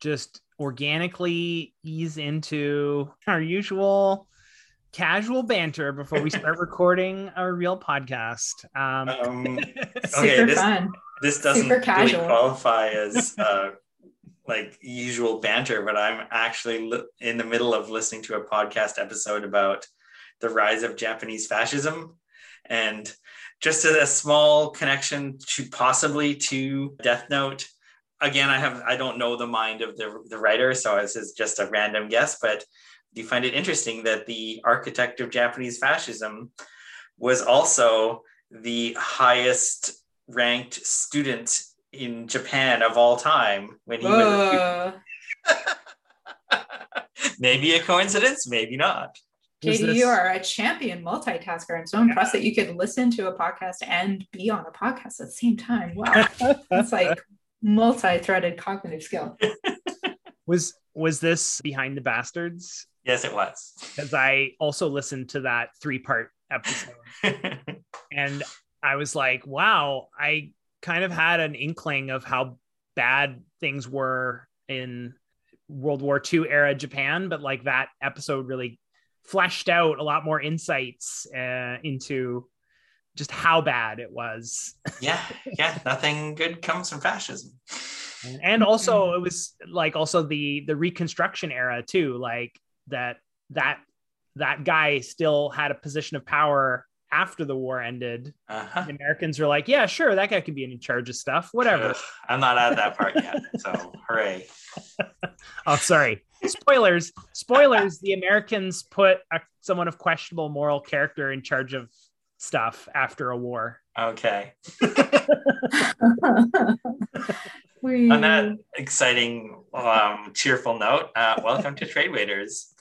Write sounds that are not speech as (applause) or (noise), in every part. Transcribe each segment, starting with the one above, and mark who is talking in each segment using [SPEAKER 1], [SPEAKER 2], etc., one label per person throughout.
[SPEAKER 1] just organically ease into our usual casual banter before we start (laughs) recording our real podcast. Um,
[SPEAKER 2] Um, (laughs)
[SPEAKER 3] Super
[SPEAKER 2] okay, this,
[SPEAKER 3] fun.
[SPEAKER 2] this doesn't
[SPEAKER 3] Super
[SPEAKER 2] really qualify as (laughs) uh, like usual banter, but I'm actually li- in the middle of listening to a podcast episode about the rise of Japanese fascism, and just a, a small connection to possibly to Death Note. Again, I have I don't know the mind of the the writer, so this is just a random guess, but do you find it interesting that the architect of Japanese fascism was also the highest ranked student in Japan of all time when he was
[SPEAKER 3] Whoa. Uh. (laughs)
[SPEAKER 2] maybe a coincidence, maybe not.
[SPEAKER 1] Was
[SPEAKER 3] Katie,
[SPEAKER 1] this-
[SPEAKER 3] you are a champion multitasker. I'm so impressed that you could listen to a podcast and be on a podcast at the same time. Wow. That's like multi-threaded cognitive skill. (laughs)
[SPEAKER 1] was was this behind the bastards?
[SPEAKER 2] Yes, it was.
[SPEAKER 1] Because I also listened to that three part episode. (laughs) and I was like, wow, I kind of had an inkling of how bad things were in World War II era Japan, but like that episode really fleshed out a lot more insights uh, into just how bad it was.
[SPEAKER 2] yeah, (laughs) yeah, nothing good comes from fascism.
[SPEAKER 1] And, also it was like also the the reconstruction era too, like that that that guy still had a position of power after the war ended.
[SPEAKER 2] Uh-huh.
[SPEAKER 1] The Americans were like, yeah, sure, that guy can be in charge of stuff, whatever.
[SPEAKER 2] Ugh, I'm not at that part yet, so hooray. (laughs)
[SPEAKER 1] Oh, sorry. Spoilers. Spoilers. The Americans put a, someone of questionable moral character in charge of stuff after a war.
[SPEAKER 2] Okay. (laughs)
[SPEAKER 3] we,
[SPEAKER 2] On that exciting, um, cheerful note, uh, welcome to Trade Waiters.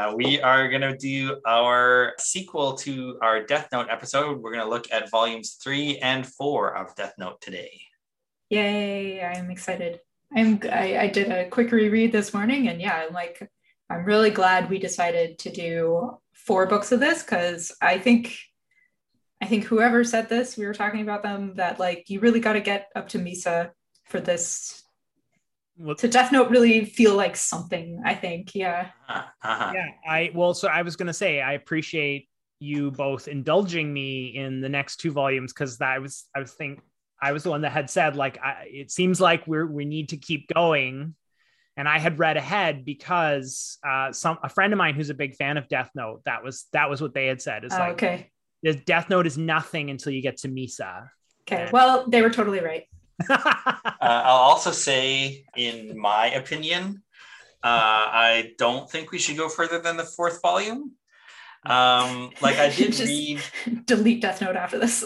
[SPEAKER 2] Uh, we are going to do our sequel to our Death Note episode. We're going to look at volumes three and four of Death Note today.
[SPEAKER 3] Yay, I'm excited. I'm I, I did a quick reread this morning and yeah, I'm like I'm really glad we decided to do four books of this because I think I think whoever said this, we were talking about them, that like you really got to get up to Misa for this
[SPEAKER 1] Well,
[SPEAKER 3] to Death Note really feel like something, I think. Yeah.
[SPEAKER 2] Uh-huh. Uh-huh.
[SPEAKER 1] yeah, I well, so I was gonna say I appreciate you both indulging me in the next two volumes because that was I was think I was the one that had said like I, it seems like we're we need to keep going, and I had read ahead because uh, some a friend of mine who's a big fan of Death Note that was that was what they had said. is
[SPEAKER 3] Oh,
[SPEAKER 1] like
[SPEAKER 3] okay.
[SPEAKER 1] the Death Note is nothing until you get to Misa.
[SPEAKER 3] Okay. Well, they were totally right. (laughs)
[SPEAKER 2] Uh, I'll also say, in my opinion, uh, I don't think we should go further than the fourth volume. Um, like I (laughs) did
[SPEAKER 3] Just-
[SPEAKER 2] read. (laughs)
[SPEAKER 3] Delete Death Note after this.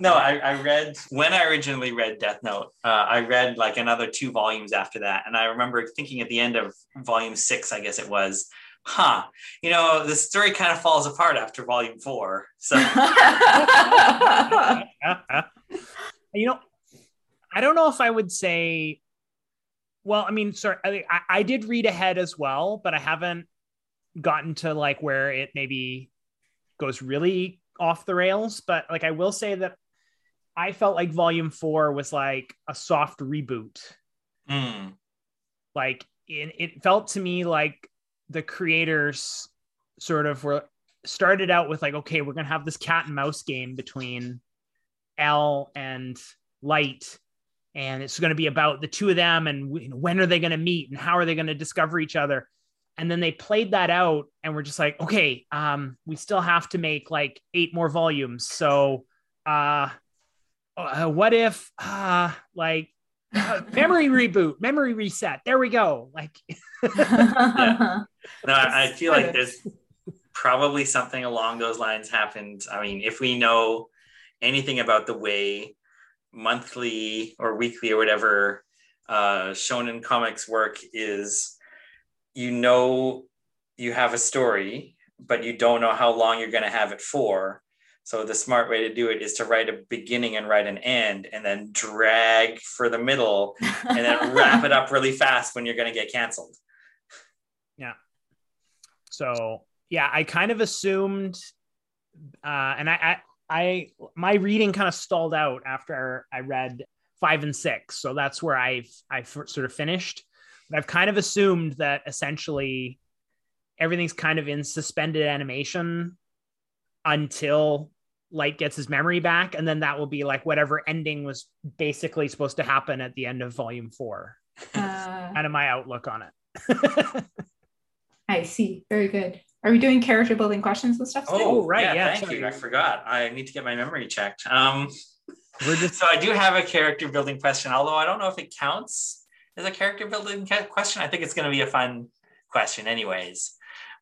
[SPEAKER 2] no, I, I read when I originally read Death Note. Uh, I read like another two volumes after that, and I remember thinking at the end of volume six, I guess it was, "Huh, you know, the story kind of falls apart after volume four. So
[SPEAKER 1] you know, I don't know if I would say. Well, I mean, sorry, I, I- did read ahead as well, but I haven't gotten to like where it maybe goes really off the rails. But like, I will say that I felt like Volume Four was like a soft reboot.
[SPEAKER 2] Hmm.
[SPEAKER 1] Like, it, it felt to me like the creators sort of were started out with like, okay, we're gonna have this cat and mouse game between L and Light, and it's going to be about the two of them and w- when are they going to meet and how are they going to discover each other. And then they played that out, and we're just like, okay, um, we still have to make like eight more volumes. So, uh, uh what if, uh, like, uh, (laughs) memory reboot, memory reset? There we go. Like, (laughs)
[SPEAKER 2] No, I I feel like there's probably something along those lines happened. I mean, if we know anything about the way monthly or weekly or whatever uh, shonen comics work, is you know you have a story, but you don't know how long you're going to have it for. So the smart way to do it is to write a beginning and write an end and then drag for the middle and then wrap it up (laughs) really fast when you're going to get canceled.
[SPEAKER 1] Yeah. So, yeah, I kind of assumed uh and I, I I my reading kind of stalled out after I read 5 and 6. So that's where I've I sort of finished. But I've kind of assumed that essentially everything's kind of in suspended animation until light gets his memory back and then that will be like whatever ending was basically supposed to happen at the end of volume four (laughs) uh, kind of my outlook on it (laughs)
[SPEAKER 3] i see very good are we doing character building questions and stuff
[SPEAKER 2] today? oh right yeah, yeah thank sorry. you i forgot i need to get my memory checked um we're just (laughs) so i do have a character building question although i don't know if it counts as a character building question i think it's going to be a fun question anyways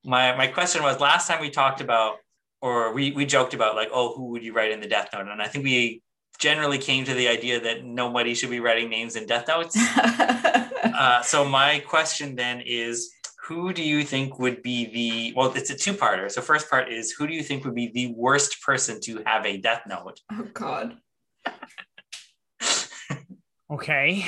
[SPEAKER 2] my my question was last time we talked about or we we joked about like, oh, who would you write in the Death Note? And I think we generally came to the idea that nobody should be writing names in Death Notes. (laughs) uh, so my question then is, who do you think would be the well? It's a two-parter. So first part is, who do you think would be the worst person to have a Death Note?
[SPEAKER 3] Oh God. (laughs)
[SPEAKER 1] okay.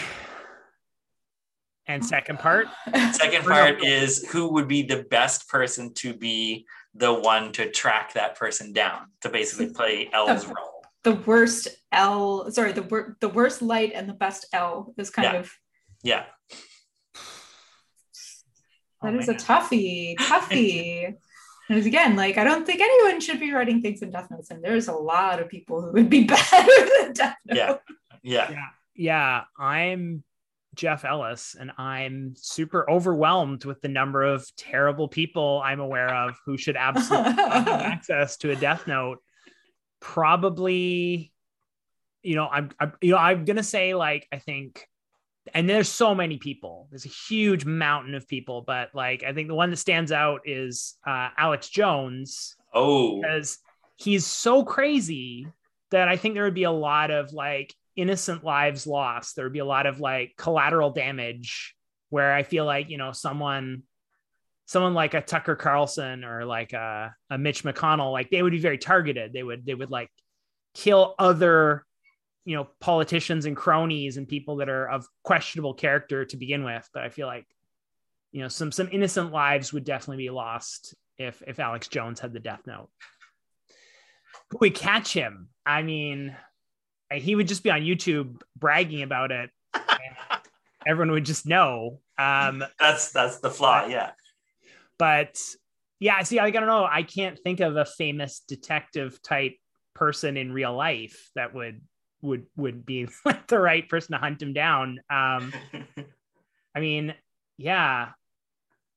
[SPEAKER 1] And second part? (laughs)
[SPEAKER 2] Second part is who would be the best person to be the one to track that person down to basically (laughs) play L's role.
[SPEAKER 3] The worst L, sorry, the wor- the worst light and the best L is kind
[SPEAKER 2] yeah.
[SPEAKER 3] of
[SPEAKER 2] yeah.
[SPEAKER 3] That oh, is man. a toughie, toughie. and again, like I don't think anyone should be writing things in Death Notes, and there's a lot of people who would be (laughs) better than Death
[SPEAKER 2] Note. Yeah, yeah,
[SPEAKER 1] yeah. yeah. I'm Jeff Ellis, and I'm super overwhelmed with the number of terrible people I'm aware of who should absolutely have (laughs) access to a Death Note. Probably, you know, I'm, I'm, you know, I'm gonna say like I think, and there's so many people. There's a huge mountain of people, but like I think the one that stands out is uh, Alex Jones.
[SPEAKER 2] Oh,
[SPEAKER 1] because he's so crazy that I think there would be a lot of like innocent lives lost. There would be a lot of like collateral damage where I feel like, you know, someone someone like a Tucker Carlson or like a, a Mitch McConnell, like they would be very targeted. They would they would like kill other, you know, politicians and cronies and people that are of questionable character to begin with. But I feel like, you know, some some innocent lives would definitely be lost if if Alex Jones had the death note. We catch him. I mean, he would just be on YouTube bragging about it. (laughs) everyone would just know. Um,
[SPEAKER 2] that's that's the flaw, yeah.
[SPEAKER 1] But yeah, see, I don't know. I can't think of a famous detective type person in real life that would would would be (laughs) like the right person to hunt him down. Um, I mean, yeah,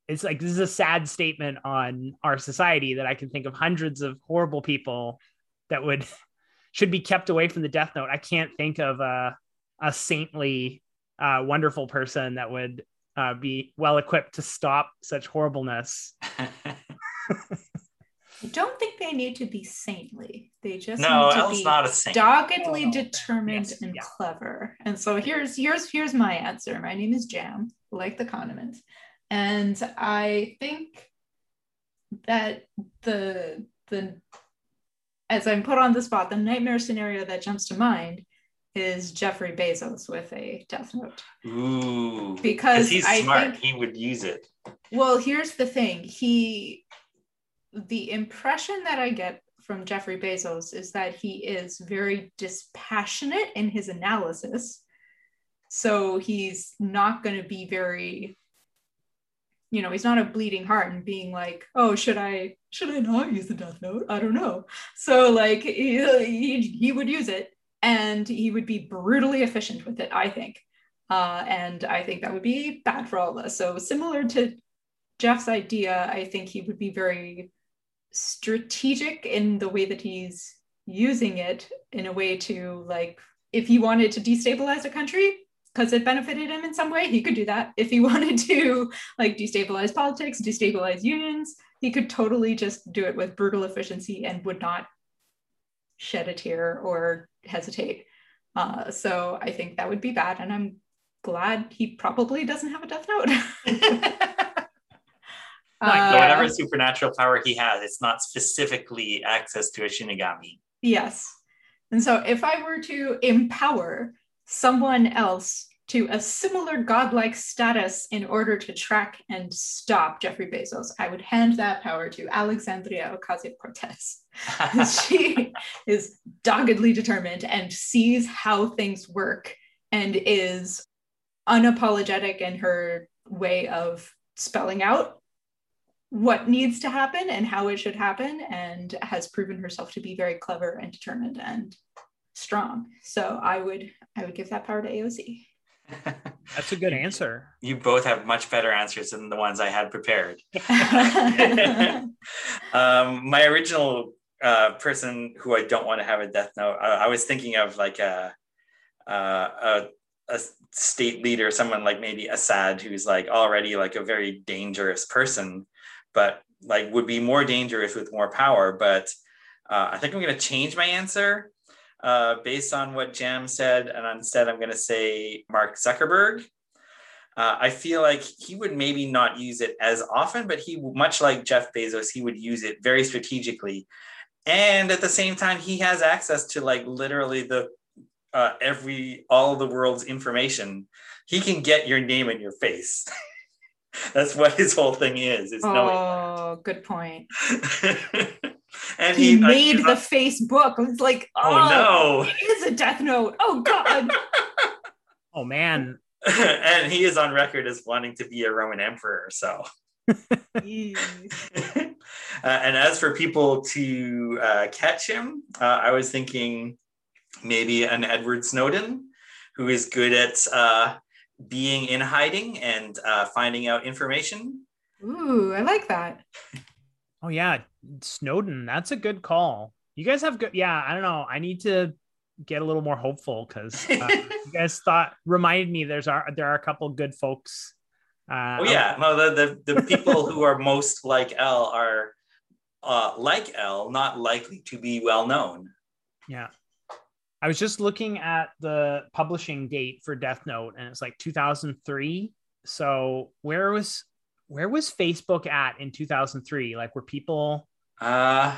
[SPEAKER 1] it's like this is a sad statement on our society that I can think of hundreds of horrible people that would (laughs) should be kept away from the Death Note. I can't think of a, a saintly, uh, wonderful person that would uh, be well equipped to stop such horribleness. (laughs)
[SPEAKER 3] I don't think they need to be saintly. They just
[SPEAKER 2] no,
[SPEAKER 3] need to
[SPEAKER 2] be not a saint.
[SPEAKER 3] doggedly oh, determined yes, and yeah. clever. And so here's here's here's my answer. My name is Jam, like the condiments, and I think that the the as I'm put on the spot, the nightmare scenario that jumps to mind is Jeffrey Bezos with a Death Note.
[SPEAKER 2] Ooh,
[SPEAKER 3] because
[SPEAKER 2] he's I smart, think, he would use it.
[SPEAKER 3] Well, here's the thing: he, the impression that I get from Jeffrey Bezos is that he is very dispassionate in his analysis. So he's not going to be very you know he's not a bleeding heart and being like oh should i should i not use the death note? I don't know. So like he, he, he would use it and he would be brutally efficient with it i think. Uh, and i think that would be bad for all of us. So similar to jeff's idea i think he would be very strategic in the way that he's using it in a way to like if he wanted to destabilize a country because it benefited him in some way, he could do that. If he (laughs) wanted to like destabilize politics, destabilize unions, he could totally just do it with brutal efficiency and would not shed a tear or hesitate. Uh, so I think that would be bad. And I'm glad he probably doesn't have a death note. (laughs) Uh,
[SPEAKER 2] So whatever supernatural power he has, it's not specifically access to a Shinigami.
[SPEAKER 3] Yes. And so if I were to empower someone else to a similar godlike status in order to track and stop Jeffrey Bezos, I would hand that power to Alexandria Ocasio Cortez. (laughs) she is doggedly determined and sees how things work and is unapologetic in her way of spelling out what needs to happen and how it should happen and has proven herself to be very clever and determined and strong so i would i would give that power to aoc (laughs)
[SPEAKER 1] That's a good answer.
[SPEAKER 2] you both have much better answers than the ones I had prepared. (laughs) (laughs) um, my original uh, person who I don't want to have a death note, I, I was thinking of like a, uh, a a state leader, someone like maybe Assad, who's like already like a very dangerous person, but like would be more dangerous with more power. But uh, I think I'm going to change my answer uh, based on what Jam said, and instead I'm going to say Mark Zuckerberg. Uh, I feel like he would maybe not use it as often, but he, much like Jeff Bezos, he would use it very strategically. And at the same time, he has access to like literally the uh, every all the world's information. He can get your name in your face. (laughs) (laughs) That's what his whole thing is. Is knowing.
[SPEAKER 3] oh good point.
[SPEAKER 2] point (laughs) and
[SPEAKER 3] he,
[SPEAKER 2] he,
[SPEAKER 3] made
[SPEAKER 2] he's
[SPEAKER 3] the
[SPEAKER 2] not-
[SPEAKER 3] facebook it's like oh,
[SPEAKER 2] oh no.
[SPEAKER 3] it is a death note oh god (laughs)
[SPEAKER 1] Oh man.
[SPEAKER 2] and he is on record as wanting to be a Roman emperor. So, uh, and as for people to uh, catch him, uh, I was thinking maybe an Edward Snowden, who is good at uh, being in hiding and uh, finding out information.
[SPEAKER 3] ooh i like that
[SPEAKER 1] Oh yeah, Snowden. That's a good call. You guys have good. Yeah, I don't know. I need to get a little more hopeful because uh, (laughs) you guys thought reminded me there's are there are a couple good folks. Uh,
[SPEAKER 2] Oh yeah, no, the the, the (laughs) people who are most like L are uh, like L, not likely to be well known.
[SPEAKER 1] Yeah. I was just looking at the publishing date for Death Note and it's like 2003. So where was where was Facebook at in 2003? Like were people
[SPEAKER 2] Uh,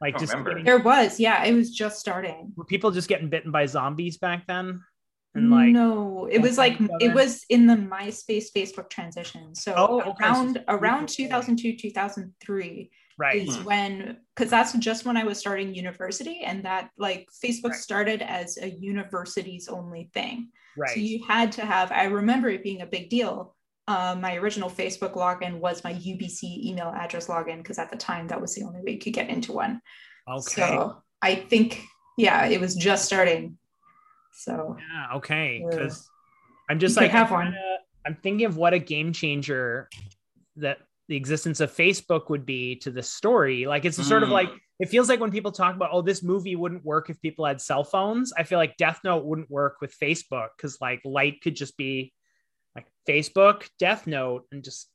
[SPEAKER 1] like just getting,
[SPEAKER 3] there was yeah it was just starting
[SPEAKER 1] were people just getting bitten by zombies back then? And like
[SPEAKER 3] no it was like it was in the myspace facebook transition so
[SPEAKER 1] Oh, okay. So
[SPEAKER 3] around
[SPEAKER 1] it's
[SPEAKER 3] around 2002 2003
[SPEAKER 1] right.
[SPEAKER 3] is
[SPEAKER 2] Hmm.
[SPEAKER 3] when because that's just when i was starting university and that like facebook
[SPEAKER 1] Right.
[SPEAKER 3] started as a universities only thing
[SPEAKER 1] Right.
[SPEAKER 3] so you had to have i remember it being a big deal uh, my original facebook login was my ubc email address login because at the time that was the only way you could get into one
[SPEAKER 1] okay.
[SPEAKER 3] so i think yeah it was just starting so
[SPEAKER 1] yeah, okay.
[SPEAKER 3] Yeah.
[SPEAKER 1] Because I'm just like
[SPEAKER 3] have
[SPEAKER 1] I'm
[SPEAKER 3] one.
[SPEAKER 1] trying to- I'm thinking of what a game changer that the existence of Facebook would be to the story. Like it's sort of
[SPEAKER 2] Mm.
[SPEAKER 1] like it feels like when people talk about oh this movie wouldn't work if people had cell phones. I feel like Death Note wouldn't work with Facebook because like light could just be like Facebook, Death Note, and just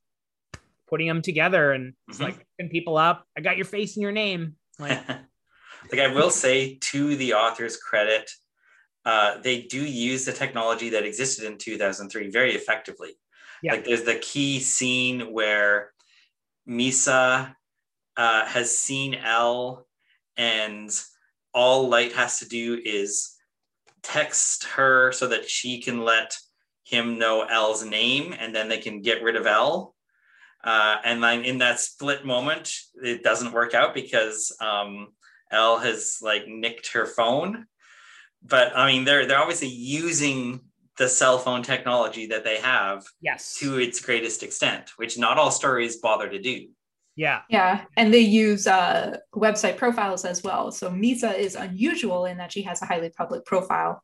[SPEAKER 1] putting them together and it's
[SPEAKER 2] Mhm.
[SPEAKER 1] like picking people up. I got your face and your name. Like (laughs)
[SPEAKER 2] like I will say to the author's credit, uh, they do use the technology that existed in 2003 very effectively.
[SPEAKER 1] Yeah.
[SPEAKER 2] Like there's the key scene where Misa uh, has seen L, and all Light has to do is text her so that she can let him know L's name, and then they can get rid of L. Uh, and then in that split moment, it doesn't work out because um, L has like nicked her phone. But I mean, they're they're obviously using the cell phone technology that they have
[SPEAKER 1] yes.
[SPEAKER 2] to its greatest extent, which not all stories bother to do.
[SPEAKER 1] Yeah.
[SPEAKER 3] Yeah, and they use uh, website profiles as well. So Misa is unusual in that she has a highly public profile,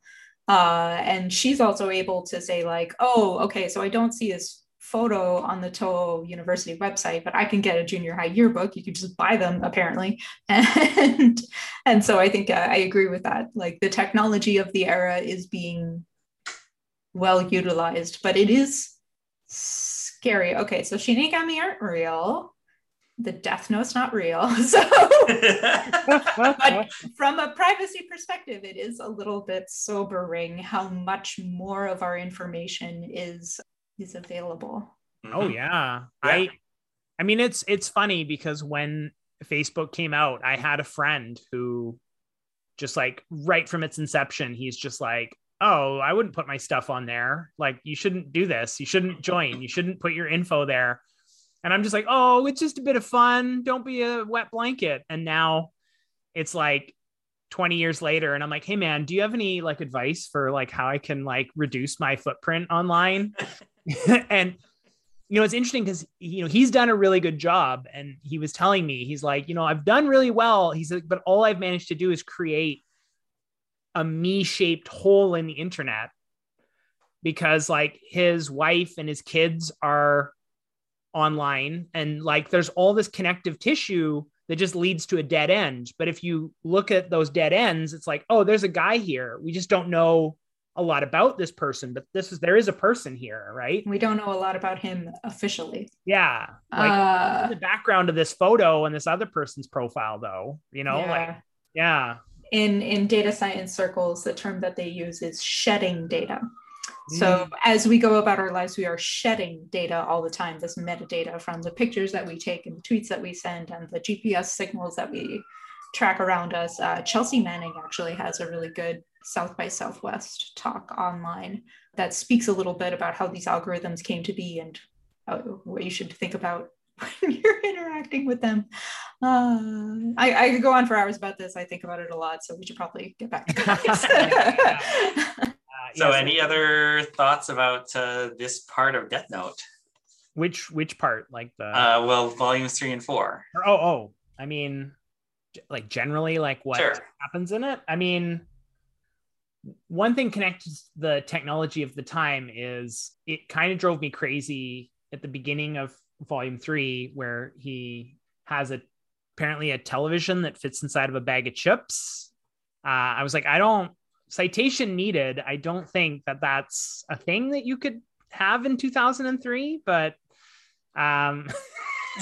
[SPEAKER 3] uh, and she's also able to say like, "Oh, okay, so I don't see his photo on the Toho University website, but I can get a junior high yearbook. You can just buy them apparently." (laughs) And and so I think uh, I agree with that. Like the technology of the era is being well utilized, but it is scary. Okay, so Shinigami aren't real the death note's not real (laughs) so but from a privacy perspective it is a little bit sobering how much more of our information is is available
[SPEAKER 1] Oh yeah.
[SPEAKER 2] Yeah.
[SPEAKER 1] I I mean, it's it's funny because when Facebook came out, I had a friend who just like right from its inception, he's just like, "Oh, I wouldn't put my stuff on there. Like, you shouldn't do this. You shouldn't join. You shouldn't put your info there." And I'm just like, "Oh, it's just a bit of fun. Don't be a wet blanket." And now it's like 20 years later and I'm like, "Hey man, do you have any like advice for like how I can like reduce my footprint online?" (laughs) and you know, it's interesting because you know he's done a really good job, and he was telling me he's like, you know, I've done really well. He's like, but all I've managed to do is create a me-shaped hole in the internet because like his wife and his kids are online, and like there's all this connective tissue that just leads to a dead end. But if you look at those dead ends, it's like, oh, there's a guy here. We just don't know a lot about this person, but this is there is a person here, right?
[SPEAKER 3] We don't know a lot about him officially.
[SPEAKER 1] Yeah. Like
[SPEAKER 3] Uh,
[SPEAKER 1] the background of this photo and this other person's profile though, you know,
[SPEAKER 3] yeah.
[SPEAKER 1] like yeah.
[SPEAKER 3] In in data science circles, the term that they use is shedding data. So
[SPEAKER 1] Mm.
[SPEAKER 3] as we go about our lives, we are shedding data all the time. This metadata from the pictures that we take and the tweets that we send and the GPS signals that we track around us. Uh, Chelsea Manning actually has a really good South by Southwest talk online that speaks a little bit about how these algorithms came to be and uh, what you should think about when (laughs) you're interacting with them. Uh, I, I could go on for hours about this. I think about it a lot, so we should probably get back to (laughs) this. (laughs)
[SPEAKER 1] Uh,
[SPEAKER 2] So,
[SPEAKER 1] yes,
[SPEAKER 2] any other thoughts about uh, this part of Death Note?
[SPEAKER 1] which which part? Like the
[SPEAKER 2] Uh, well, volumes three and four.
[SPEAKER 1] or- oh oh, I mean like generally like what
[SPEAKER 2] Sure.
[SPEAKER 1] happens in it. I mean one thing connected to the technology of the time is it kind of drove me crazy at the beginning of volume three where he has a apparently a television that fits inside of a bag of chips uh, i was like i don't citation needed i don't think that that's a thing that you could have in 2003 but um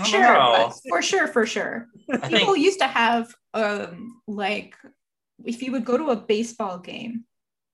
[SPEAKER 3] sure,
[SPEAKER 2] know.
[SPEAKER 3] for sure, for sure. People
[SPEAKER 2] think
[SPEAKER 3] used to have um like if you would go to a baseball game,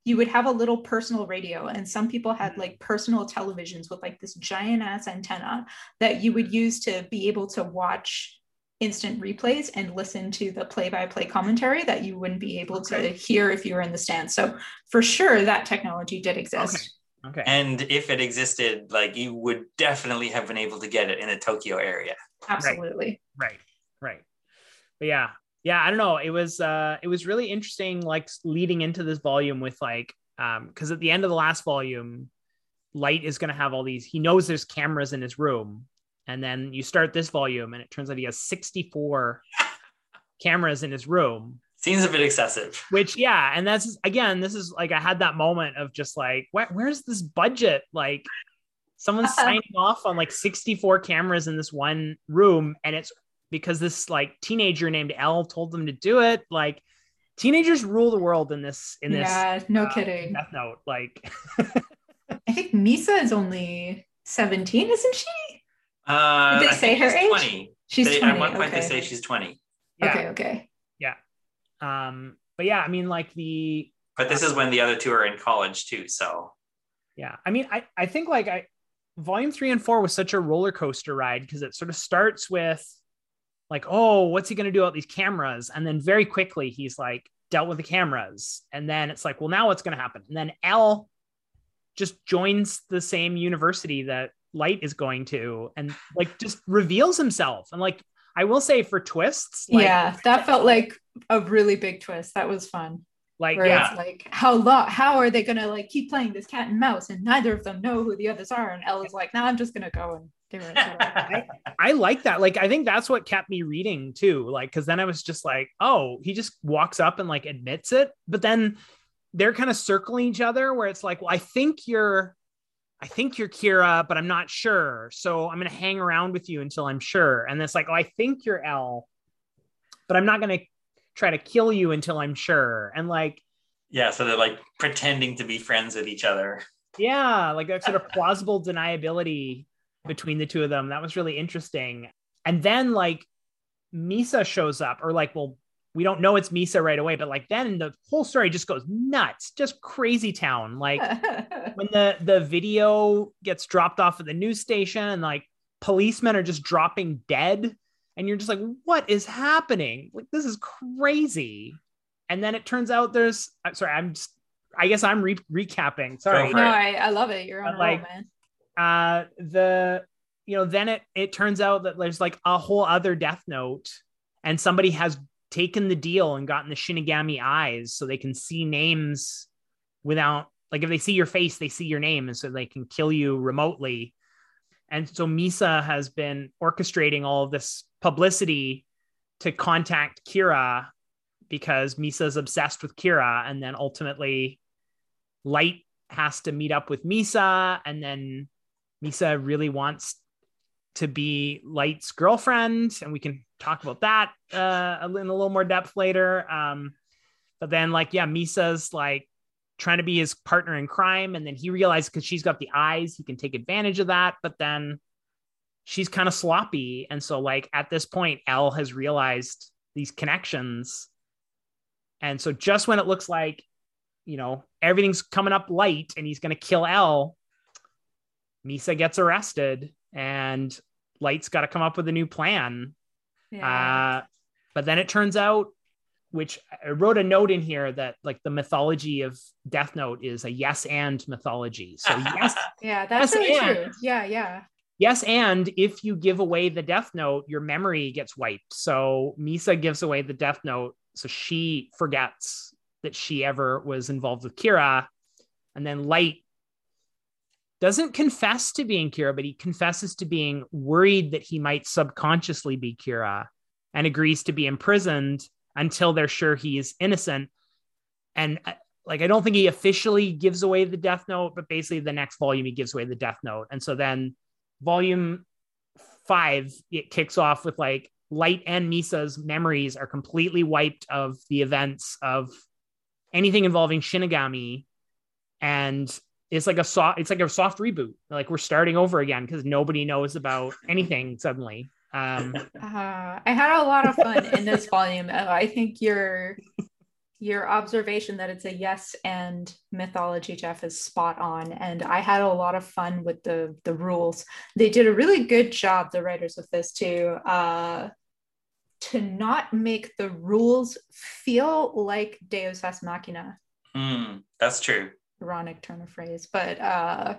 [SPEAKER 3] you would have a little personal radio, and some people had mm-hmm. like personal televisions with like this giant ass antenna that you would mm-hmm. use to be able to watch instant replays and listen to the play-by-play commentary that you wouldn't be able to hear if you were in the stands. So for sure that technology did exist.
[SPEAKER 1] okay
[SPEAKER 2] and if it existed, like you would definitely have been able to get it in the Tokyo area.
[SPEAKER 3] Absolutely.
[SPEAKER 1] right right but yeah yeah i don't know. It was uh it was really interesting like leading into this volume with like um because at the end of the last volume light is going to have all these he knows there's cameras in his room. And then you start this volume and it turns out he has 64 cameras in his room.
[SPEAKER 2] Seems a bit excessive.
[SPEAKER 1] which yeah and that's again this is like i had that moment of just like where, where's this budget? Like someone's (laughs) signing off on like 64 cameras in this one room and it's because this like teenager named l told them to do it like teenagers rule the world in this in this
[SPEAKER 3] yeah, no
[SPEAKER 1] uh,
[SPEAKER 3] kidding.
[SPEAKER 1] death note like (laughs)
[SPEAKER 3] I think Misa is only 17, isn't she?
[SPEAKER 2] Uh,
[SPEAKER 3] Did they
[SPEAKER 2] I
[SPEAKER 3] say her
[SPEAKER 2] she's
[SPEAKER 3] age?
[SPEAKER 2] 20.
[SPEAKER 3] She's
[SPEAKER 2] They-
[SPEAKER 3] 20.
[SPEAKER 2] At one point,
[SPEAKER 3] okay.
[SPEAKER 2] they say she's 20.
[SPEAKER 1] yeah
[SPEAKER 3] Okay, okay.
[SPEAKER 1] um but yeah i mean like the
[SPEAKER 2] But this is when the other two are in college too. So
[SPEAKER 1] Yeah, I mean, I I think like I volume three and four was such a roller coaster ride because it sort of starts with like, oh, what's he going to do about these cameras, and then very quickly he's like dealt with the cameras, and then it's like, well, now what's going to happen? And then L just joins the same university that Light is going to, and like just reveals himself, and like I will say for twists, like,
[SPEAKER 3] yeah, that felt like a really big twist. That was fun.
[SPEAKER 1] like
[SPEAKER 3] Where
[SPEAKER 1] yeah,
[SPEAKER 3] it's like, how lo- how are they gonna like keep playing this cat and mouse and neither of them know who the others are? And L is like, nah, I'm just gonna go and do it. whatever."
[SPEAKER 1] I like that. Like, I think that's what kept me reading too. Like, because then I was just like, oh, he just walks up and like admits it. But then they're kind of circling each other where it's like, well, I think you're, I think you're Kira, but I'm not sure. So I'm going to hang around with you until I'm sure. And it's like, oh, I think you're L, but I'm not going to try to kill you until I'm sure. And like,
[SPEAKER 2] yeah, so they're like pretending to be friends with each other.
[SPEAKER 1] yeah like that sort of plausible deniability between the two of them. That was really interesting. And then like misa shows up or like well we don't know it's misa right away but like then the whole story just goes nuts. Just crazy town. Like (laughs) when the the video gets dropped off at the news station and like policemen are just dropping dead and you're just like what is happening? Like this is crazy. And then it turns out there's I'm sorry i'm just i guess i'm re- recapping. Sorry.
[SPEAKER 3] No. I, I love it. You're on
[SPEAKER 1] But,
[SPEAKER 3] a roll,
[SPEAKER 1] like,
[SPEAKER 3] man.
[SPEAKER 1] Uh the you know then it it turns out that there's like a whole other death note and somebody has taken the deal and gotten the shinigami eyes so they can see names without like if they see your face they see your name and so they can kill you remotely. And so misa has been orchestrating all of this publicity to contact kira because misa is obsessed with kira and then ultimately light has to meet up with misa and then misa really wants to be light's girlfriend and we can talk about that uh in a little more depth later. Um but then like yeah misa's like trying to be his partner in crime and then he realizes because she's got the eyes he can take advantage of that but then she's kind of sloppy. And so like at this point l has realized these connections. And so just when it looks like you know everything's coming up light and he's going to kill l misa gets arrested and light's got to come up with a new plan
[SPEAKER 3] Yeah.
[SPEAKER 1] uh, but then it turns out, which I wrote a note in here that like the mythology of Death Note is a yes and mythology. So (laughs) yes,
[SPEAKER 3] yeah, that's
[SPEAKER 1] yes,
[SPEAKER 3] really
[SPEAKER 1] and-
[SPEAKER 3] true. Yeah, yeah.
[SPEAKER 1] yes, and if you give away the Death Note, your memory gets wiped. So Misa gives away the Death Note, so she forgets that she ever was involved with Kira, and then Light doesn't confess to being Kira, but he confesses to being worried that he might subconsciously be Kira and agrees to be imprisoned until they're sure he is innocent. And uh, like, I don't think he officially gives away the death note, but basically the next volume, he gives away the death note. And so then volume five, it kicks off with like Light and Misa's memories are completely wiped of the events of anything involving Shinigami. And it's like a soft it's like a soft reboot like we're starting over again because nobody knows about (laughs) anything suddenly um
[SPEAKER 3] Uh, I had a lot of fun in this volume. Uh, I think your your observation that it's a yes and mythology, Jeff, is spot on. And I had a lot of fun with the the rules. They did a really good job, the writers of this too, uh, to not make the rules feel like Deus Ex Machina.
[SPEAKER 2] Hmm, that's true.
[SPEAKER 3] Ironic turn of phrase, but uh,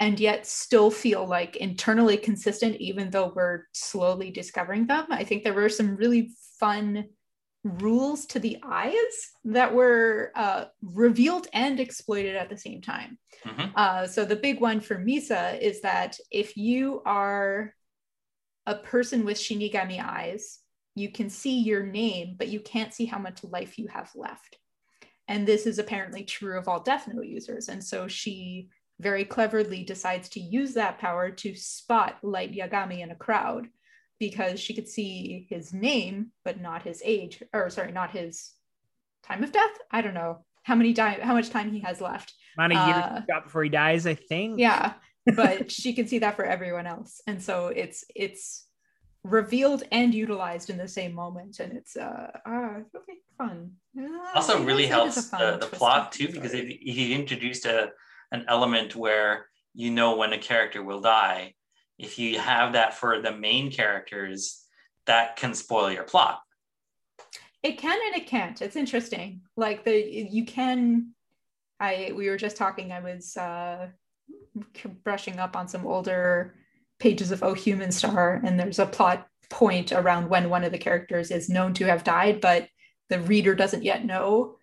[SPEAKER 3] and yet still feel like internally consistent, even though we're slowly discovering them. I think there were some really fun rules to the eyes that were uh, revealed and exploited at the same time.
[SPEAKER 2] Mhm.
[SPEAKER 3] Uh, so the big one for Misa is that if you are a person with Shinigami eyes, you can see your name, but you can't see how much life you have left. And this is apparently true of all Death Note users. And so she very cleverly decides to use that power to spot Light Yagami in a crowd because she could see his name, but not his age, or sorry, not his time of death. I don't know how many time, how much time he has left.
[SPEAKER 1] amount of years
[SPEAKER 3] Uh,
[SPEAKER 1] got before he dies i think
[SPEAKER 3] Yeah, but (laughs) she can see that for everyone else, and so it's it's revealed and utilized in the same moment, and it's uh, uh it's really fun.
[SPEAKER 2] Also really
[SPEAKER 3] guess it is a
[SPEAKER 2] helps the, the plot too because if he introduced a an element where you know when a character will die if you have that for the main characters that can spoil your plot
[SPEAKER 3] It can and it can't. It's interesting. Like the you can. I we were just talking. I was uh, brushing up on some older pages of Oh Human Star, and there's a plot point around when one of the characters is known to have died, but the reader doesn't yet know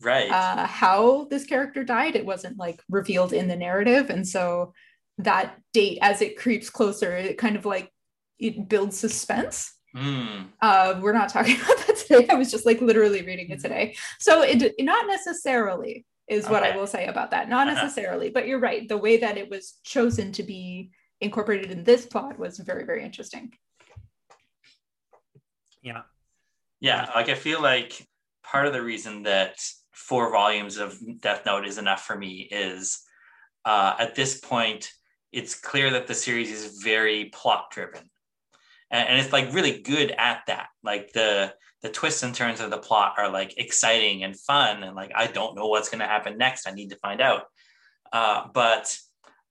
[SPEAKER 2] right
[SPEAKER 3] uh, how this character died. It wasn't like revealed in the narrative, and so that date, as it creeps closer, it kind of like it builds suspense.
[SPEAKER 2] Hmm.
[SPEAKER 3] Uh, we're not talking (laughs) about that today. I was just like literally reading it today. So it not necessarily is what I will say about that. Not
[SPEAKER 2] Uh-huh.
[SPEAKER 3] necessarily, but you're right. The way that it was chosen to be incorporated in this plot was very, very interesting.
[SPEAKER 1] yeah
[SPEAKER 2] Yeah, like I feel like part of the reason that four volumes of Death Note is enough for me is uh, at this point, it's clear that the series is very plot driven. And, and it's like really good at that. Like the the twists and turns of the plot are like exciting and fun. And like, I don't know what's going to happen next. I need to find out. Uh, but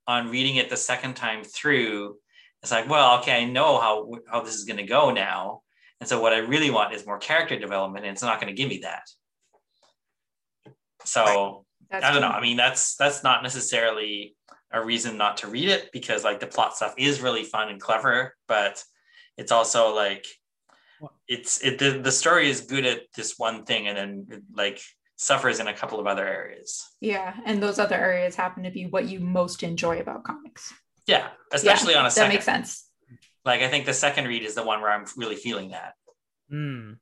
[SPEAKER 2] on reading it the second time through, it's like, well, okay, I know how how this is going to go now, and so what I really want is more character development, and it's not going to give me that. So
[SPEAKER 3] That's
[SPEAKER 2] I don't know. I mean, that's that's not necessarily a reason not to read it because like the plot stuff is really fun and clever, but it's also like it's it the, the story is good at this one thing and then like suffers in a couple of other areas.
[SPEAKER 3] Yeah, and those other areas happen to be what you most enjoy about comics.
[SPEAKER 2] Yeah, especially on a second.
[SPEAKER 3] That makes sense.
[SPEAKER 2] Like I think the second read is the one where I'm really feeling that.
[SPEAKER 1] Hmm.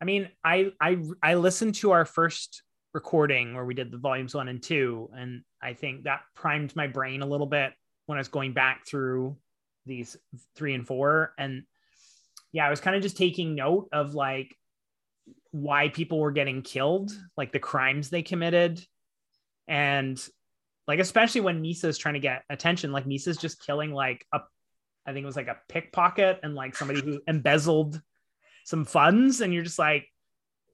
[SPEAKER 1] I mean, I I I listened to our first recording where we did the volumes one and two, and I think that primed my brain a little bit when I was going back through these three and four. And yeah, I was kind of just taking note of like why people were getting killed, like the crimes they committed. And like especially when Misa's trying to get attention, like Misa's just killing like a I think it was like a pickpocket and like somebody who (laughs) embezzled some funds and you're just like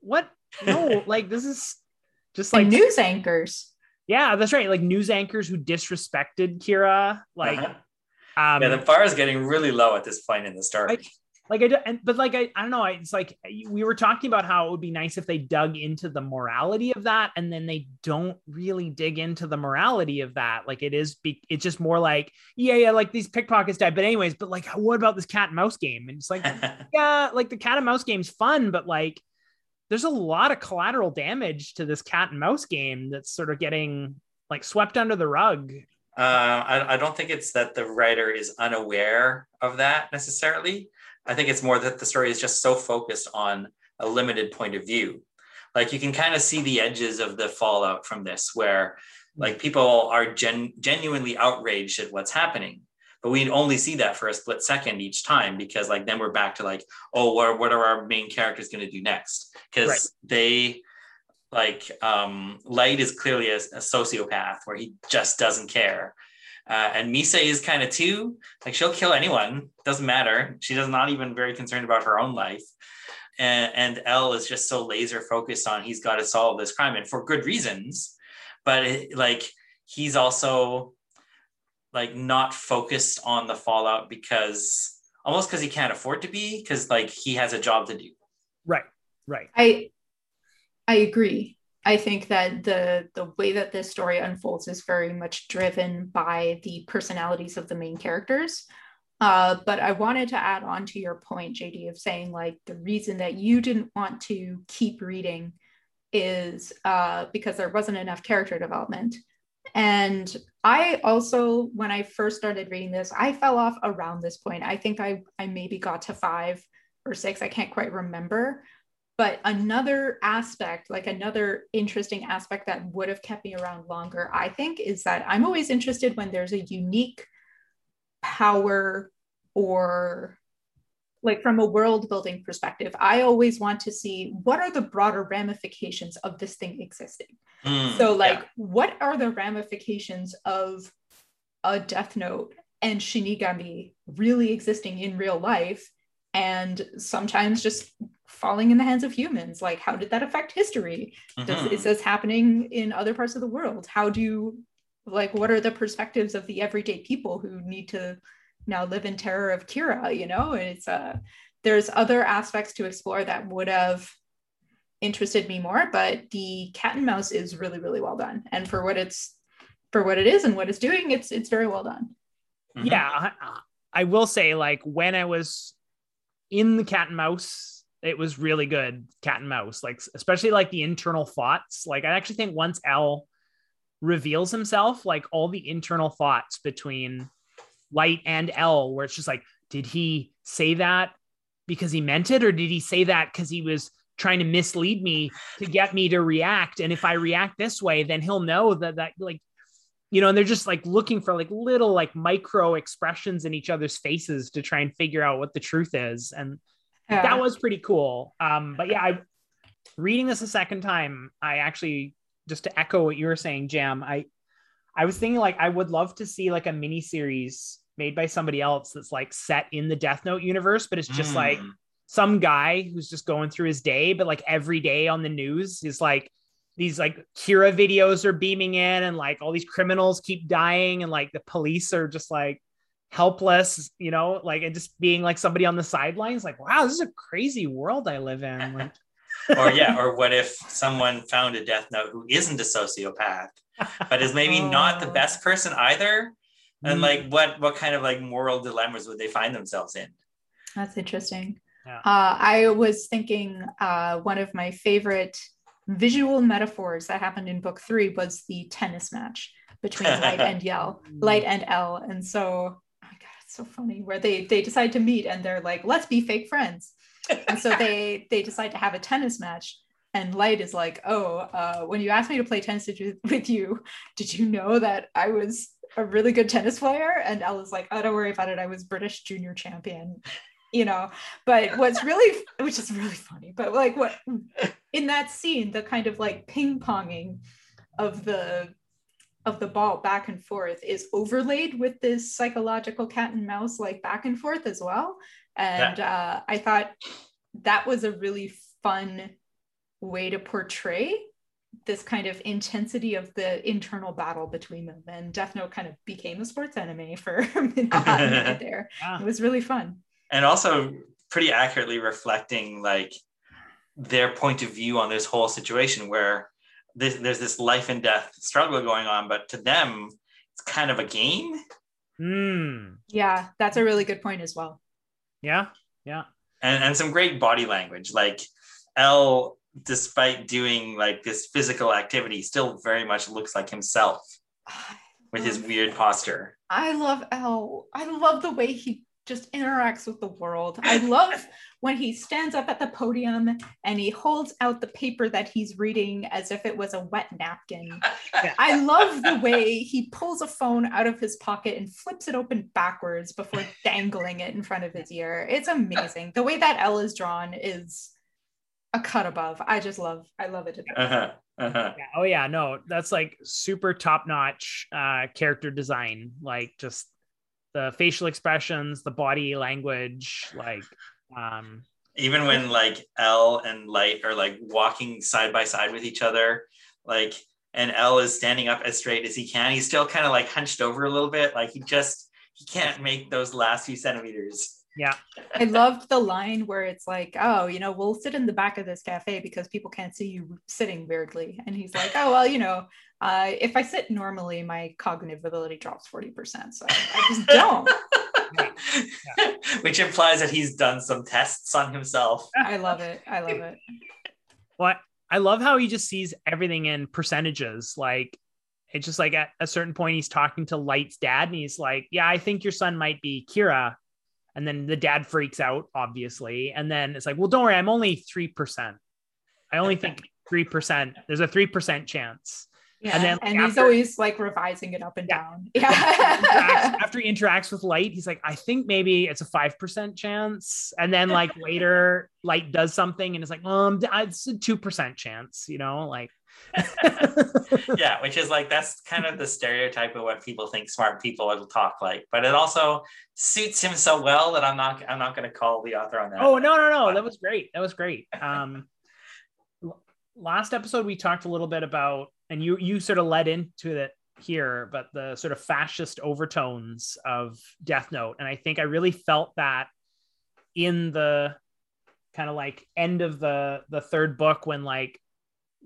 [SPEAKER 1] what no (laughs) like this is just
[SPEAKER 3] Like
[SPEAKER 1] like
[SPEAKER 3] news anchors.
[SPEAKER 1] yeah that's right like news anchors who disrespected kira like
[SPEAKER 2] Uh-huh.
[SPEAKER 1] um
[SPEAKER 2] yeah, the bar is getting really low at this point in the story.
[SPEAKER 1] Like I, and, but like I, I don't know I, it's like we were talking about how it would be nice if they dug into the morality of that and then they don't really dig into the morality of that like it is be, it's just more like yeah yeah like these pickpockets died but anyways but like what about this cat and mouse game and it's like (laughs) yeah, like the cat and mouse game's fun, but like there's a lot of collateral damage to this cat and mouse game that's sort of getting like swept under the rug.
[SPEAKER 2] Uh, I, I don't think it's that the writer is unaware of that necessarily. I think it's more that the story is just so focused on a limited point of view. Like you can kind of see the edges of the fallout from this, where like people are gen- genuinely outraged at what's happening, but we only see that for a split second each time because like then we're back to like, oh, what, what are our main characters going to do next? Because
[SPEAKER 1] Right.
[SPEAKER 2] they like um light is clearly a, a sociopath where he just doesn't care uh, and misa is kind of too. Like she'll kill anyone. Doesn't matter. She does not even very concerned about her own life. And, and l is just so laser focused on he's got to solve this crime and for good reasons. But it, like he's also like not focused on the fallout because almost because he can't afford to be because like he has a job to do.
[SPEAKER 1] Right, right.
[SPEAKER 3] I I agree. I think that the the way that this story unfolds is very much driven by the personalities of the main characters. Uh, but I wanted to add on to your point, JD, of saying like the reason that you didn't want to keep reading is uh, because there wasn't enough character development. And I also, when I first started reading this, I fell off around this point. I think I I maybe got to five or six. I can't quite remember. But another aspect, like another interesting aspect that would have kept me around longer, I think, is that I'm always interested when there's a unique power or like from a world building perspective. I always want to see what are the broader ramifications of this thing existing.
[SPEAKER 2] Mm,
[SPEAKER 3] So,
[SPEAKER 2] yeah.
[SPEAKER 3] like, what are the ramifications of a Death Note and Shinigami really existing in real life and sometimes just falling in the hands of humans? Like, how did that affect history? Does,
[SPEAKER 2] Mhm.
[SPEAKER 3] Is this happening in other parts of the world? How do, like, what are the perspectives of the everyday people who need to now live in terror of Kira? You know, and it's uh, there's other aspects to explore that would have interested me more but the cat and mouse is really really well done and for what it's for what it is and what it's doing it's it's very well done
[SPEAKER 2] Mhm.
[SPEAKER 1] Yeah, I, I will say like when I was in the cat and mouse, it was really good cat and mouse. Like especially like the internal thoughts. Like I actually think once L reveals himself, like all the internal thoughts between Light and L, where it's just like, did he say that because he meant it, or did he say that because he was trying to mislead me to get me to react? And if I react this way, then he'll know that that like you know, and they're just like looking for like little like micro expressions in each other's faces to try and figure out what the truth is. And
[SPEAKER 3] Yeah.
[SPEAKER 1] that was pretty cool. Um, but yeah, I reading this a second time, I actually just to echo what you were saying, Jam, I I was thinking like I would love to see like a mini series made by somebody else that's like set in the Death Note universe, but it's just
[SPEAKER 2] Mm.
[SPEAKER 1] like some guy who's just going through his day, but like every day on the news is like these like Kira videos are beaming in and like all these criminals keep dying and like the police are just like helpless, you know, like and just being like somebody on the sidelines, like, wow, this is a crazy world I live in. (laughs) Like,
[SPEAKER 2] or yeah, (laughs) or what if someone found a Death Note who isn't a sociopath, but is maybe (laughs) not the
[SPEAKER 3] Oh.
[SPEAKER 2] best person either? And
[SPEAKER 1] Mm.
[SPEAKER 2] like what what kind of like moral dilemmas would they find themselves in?
[SPEAKER 3] That's interesting.
[SPEAKER 1] Yeah.
[SPEAKER 3] Uh, I was thinking uh, one of my favorite visual metaphors that happened in book three was the tennis match between Light and Yell, Light and L. And so, oh my God, it's so funny where they they decide to meet and they're like, let's be fake friends. And so they (laughs) they decide to have a tennis match. And Light is like, oh, uh, when you asked me to play tennis with, with you, did you know that I was a really good tennis player? And L is like, oh, don't worry about it. I was British junior champion you know but what's really which is really funny but like what in that scene the kind of like ping ponging of the of the ball back and forth is overlaid with this psychological cat and mouse like back and forth as well. And uh, i thought that was a really fun way to portray this kind of intensity of the internal battle between them. And death note kind of became a sports anime for (laughs) a (laughs) there.
[SPEAKER 1] Yeah.
[SPEAKER 3] it was really fun.
[SPEAKER 2] And also pretty accurately reflecting like their point of view on this whole situation where this, there's this life and death struggle going on but to them it's kind of a game
[SPEAKER 1] Mm.
[SPEAKER 3] Yeah, that's a really good point as well.
[SPEAKER 1] Yeah. Yeah.
[SPEAKER 2] and, and some great body language like l despite doing like this physical activity still very much looks like himself (sighs) with his weird posture
[SPEAKER 3] I love L. I love the way he just interacts with the world. I love when he stands up at the podium and he holds out the paper that he's reading as if it was a wet napkin.
[SPEAKER 1] Yeah. (laughs)
[SPEAKER 3] I love the way he pulls a phone out of his pocket and flips it open backwards before dangling it in front of his ear. It's amazing. The way that L is drawn is a cut above. I just love, I love it. to
[SPEAKER 2] uh-huh, uh-huh.
[SPEAKER 1] Yeah. Oh yeah, no, that's like super top notch uh, character design. Like just the facial expressions, the body language, like um
[SPEAKER 2] even when like L and Light are like walking side by side with each other, like and L is standing up as straight as he can, he's still kind of like hunched over a little bit, like he just he can't make those last few centimeters.
[SPEAKER 1] Yeah.
[SPEAKER 3] I loved the line where it's like, oh, you know, we'll sit in the back of this cafe because people can't see you sitting weirdly. And he's like, oh, well, you know, uh, if I sit normally, my cognitive ability drops 40%. So I just (laughs) don't.
[SPEAKER 2] Which implies that he's done some tests on himself.
[SPEAKER 3] I love it. I love it.
[SPEAKER 1] What I love how he just sees everything in percentages. Like it's just like at a certain point he's talking to Light's dad and he's like, "Yeah, I think your son might be Kira." And then the dad freaks out, obviously. And then it's like, "Well, don't worry, I'm only three percent. I only think three percent. There's a three percent chance."
[SPEAKER 3] Yeah.
[SPEAKER 1] And
[SPEAKER 3] And,
[SPEAKER 1] then
[SPEAKER 3] he's always like revising it up and
[SPEAKER 1] Yeah.
[SPEAKER 3] down. Yeah. (laughs)
[SPEAKER 1] after he interacts with light he's like i think maybe it's a 5% chance and then like later light does something and it's like um it's a 2% chance you know like (laughs)
[SPEAKER 2] yeah, which is like that's kind of the stereotype of what people think smart people will talk like. But it also suits him so well that I'm not I'm not gonna call the author on that.
[SPEAKER 1] oh no no no that was great that was great um last episode we talked a little bit about and you you sort of led into it here but the sort of fascist overtones of death note and i think i really felt that in the kind of like end of the the third book when like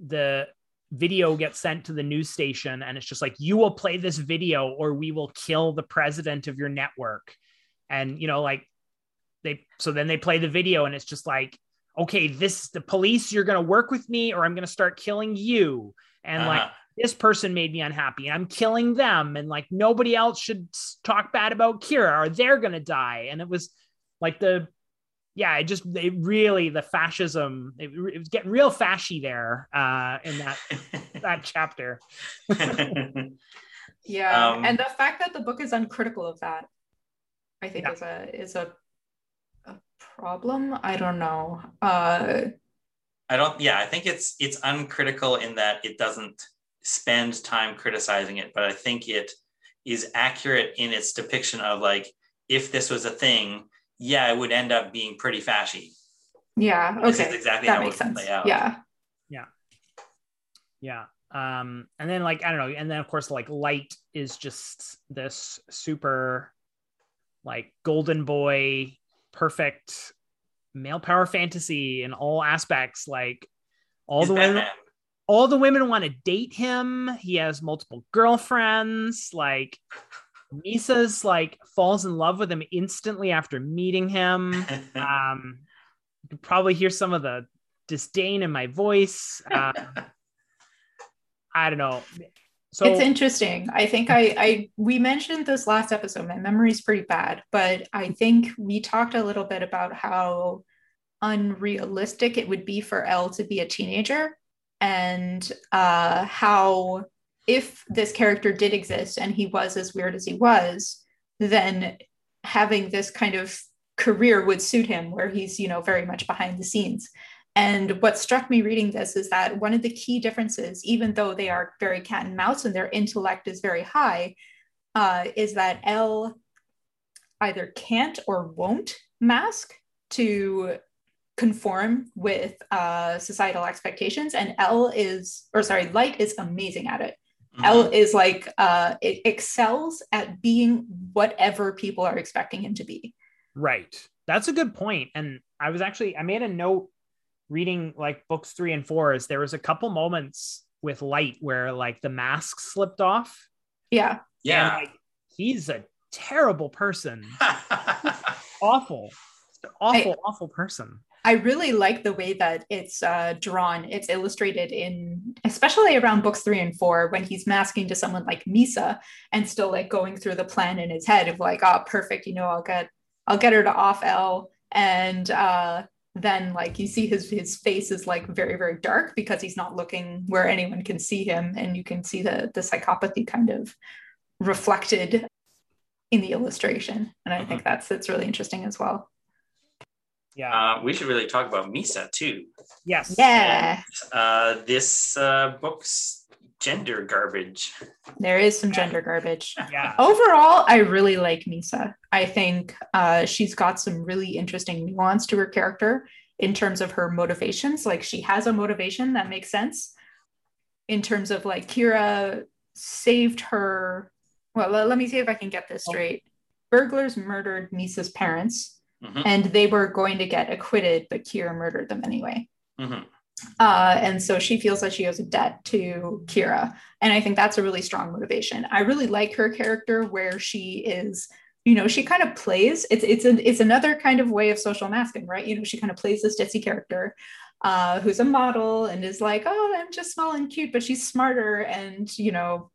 [SPEAKER 1] the video gets sent to the news station and it's just like you will play this video or we will kill the president of your network. And you know like they so then they play the video and it's just like okay this is the police you're going to work with me or i'm going to start killing you. And like
[SPEAKER 2] Uh-huh.
[SPEAKER 1] this person made me unhappy and i'm killing them and like nobody else should talk bad about kira or they're going to die. And it was like the yeah it just it really the fascism it, it was getting real fashy there uh in that (laughs) that chapter (laughs)
[SPEAKER 3] Yeah.
[SPEAKER 2] Um,
[SPEAKER 3] and the fact that the book is uncritical of that, I think
[SPEAKER 1] Yeah.
[SPEAKER 3] is a is a a problem. I don't know. Uh
[SPEAKER 2] I don't yeah, I think it's it's uncritical in that it doesn't spend time criticizing it, but I think it is accurate in its depiction of like if this was a thing, yeah, it would end up being pretty fashy.
[SPEAKER 3] yeah,
[SPEAKER 2] This is
[SPEAKER 3] okay.
[SPEAKER 2] exactly
[SPEAKER 3] That
[SPEAKER 2] how it
[SPEAKER 3] makes
[SPEAKER 2] would
[SPEAKER 3] sense.
[SPEAKER 2] play out.
[SPEAKER 3] Yeah.
[SPEAKER 1] Yeah. Um, and then like I don't know, and then of course like Light is just this super like golden boy, perfect male power fantasy in all aspects. Like all
[SPEAKER 2] He's
[SPEAKER 1] the women, all the women want to date him. He has multiple girlfriends. Like Misa's like falls in love with him instantly after meeting him. (laughs) Um, you can probably hear some of the disdain in my voice. Uh, I don't know. So
[SPEAKER 3] it's interesting. I think I, I we mentioned this last episode. My memory's pretty bad, but I think we talked a little bit about how unrealistic it would be for L to be a teenager, and uh, how if this character did exist and he was as weird as he was, then having this kind of career would suit him, where he's you know very much behind the scenes. And what struck me reading this is that one of the key differences, even though they are very cat and mouse and their intellect is very high, uh, is that L either can't or won't mask to conform with uh, societal expectations. And l is, or sorry, Light is amazing at it.
[SPEAKER 2] Mhm.
[SPEAKER 3] L is like, uh, it excels at being whatever people are expecting him to be.
[SPEAKER 1] Right. That's a good point. And I was actually I made a note reading like books three and four is there was a couple moments with light where like the mask slipped off.
[SPEAKER 3] Yeah.
[SPEAKER 1] And,
[SPEAKER 2] yeah.
[SPEAKER 1] like he's a terrible person. (laughs) Awful. Awful, awful person.
[SPEAKER 3] I really like the way that it's uh, drawn. It's illustrated in, especially around books three and four, when he's masking to someone like Misa and still like going through the plan in his head of like, oh, perfect, you know, I'll get, I'll get her to off L, and uh, then like you see his his face is like very very dark because he's not looking where anyone can see him, and you can see the the psychopathy kind of reflected in the illustration, and I think that's it's really interesting as well.
[SPEAKER 1] Yeah.
[SPEAKER 2] Uh, we should really talk about Misa too.
[SPEAKER 1] yes.
[SPEAKER 3] Yeah.
[SPEAKER 2] Uh, this uh, book's gender garbage.
[SPEAKER 3] There is some gender garbage.
[SPEAKER 1] Yeah.
[SPEAKER 3] Overall, I really like Misa. I think uh, she's got some really interesting nuance to her character in terms of her motivations. Like she has a motivation that makes sense. In terms of like Kira saved her. Well, let, let me see if I can get this straight. Burglars murdered Misa's parents,
[SPEAKER 2] Mhm.
[SPEAKER 3] and they were going to get acquitted, but Kira murdered them anyway.
[SPEAKER 2] Mhm.
[SPEAKER 3] Uh, and so she feels that she owes a debt to Kira. And I think that's a really strong motivation. I really like her character where she is, you know, she kind of plays, it's it's an it's another kind of way of social masking, right? You know, she kind of plays this ditzy character uh, who's a model and is like, oh, I'm just small and cute, but she's smarter and, you know,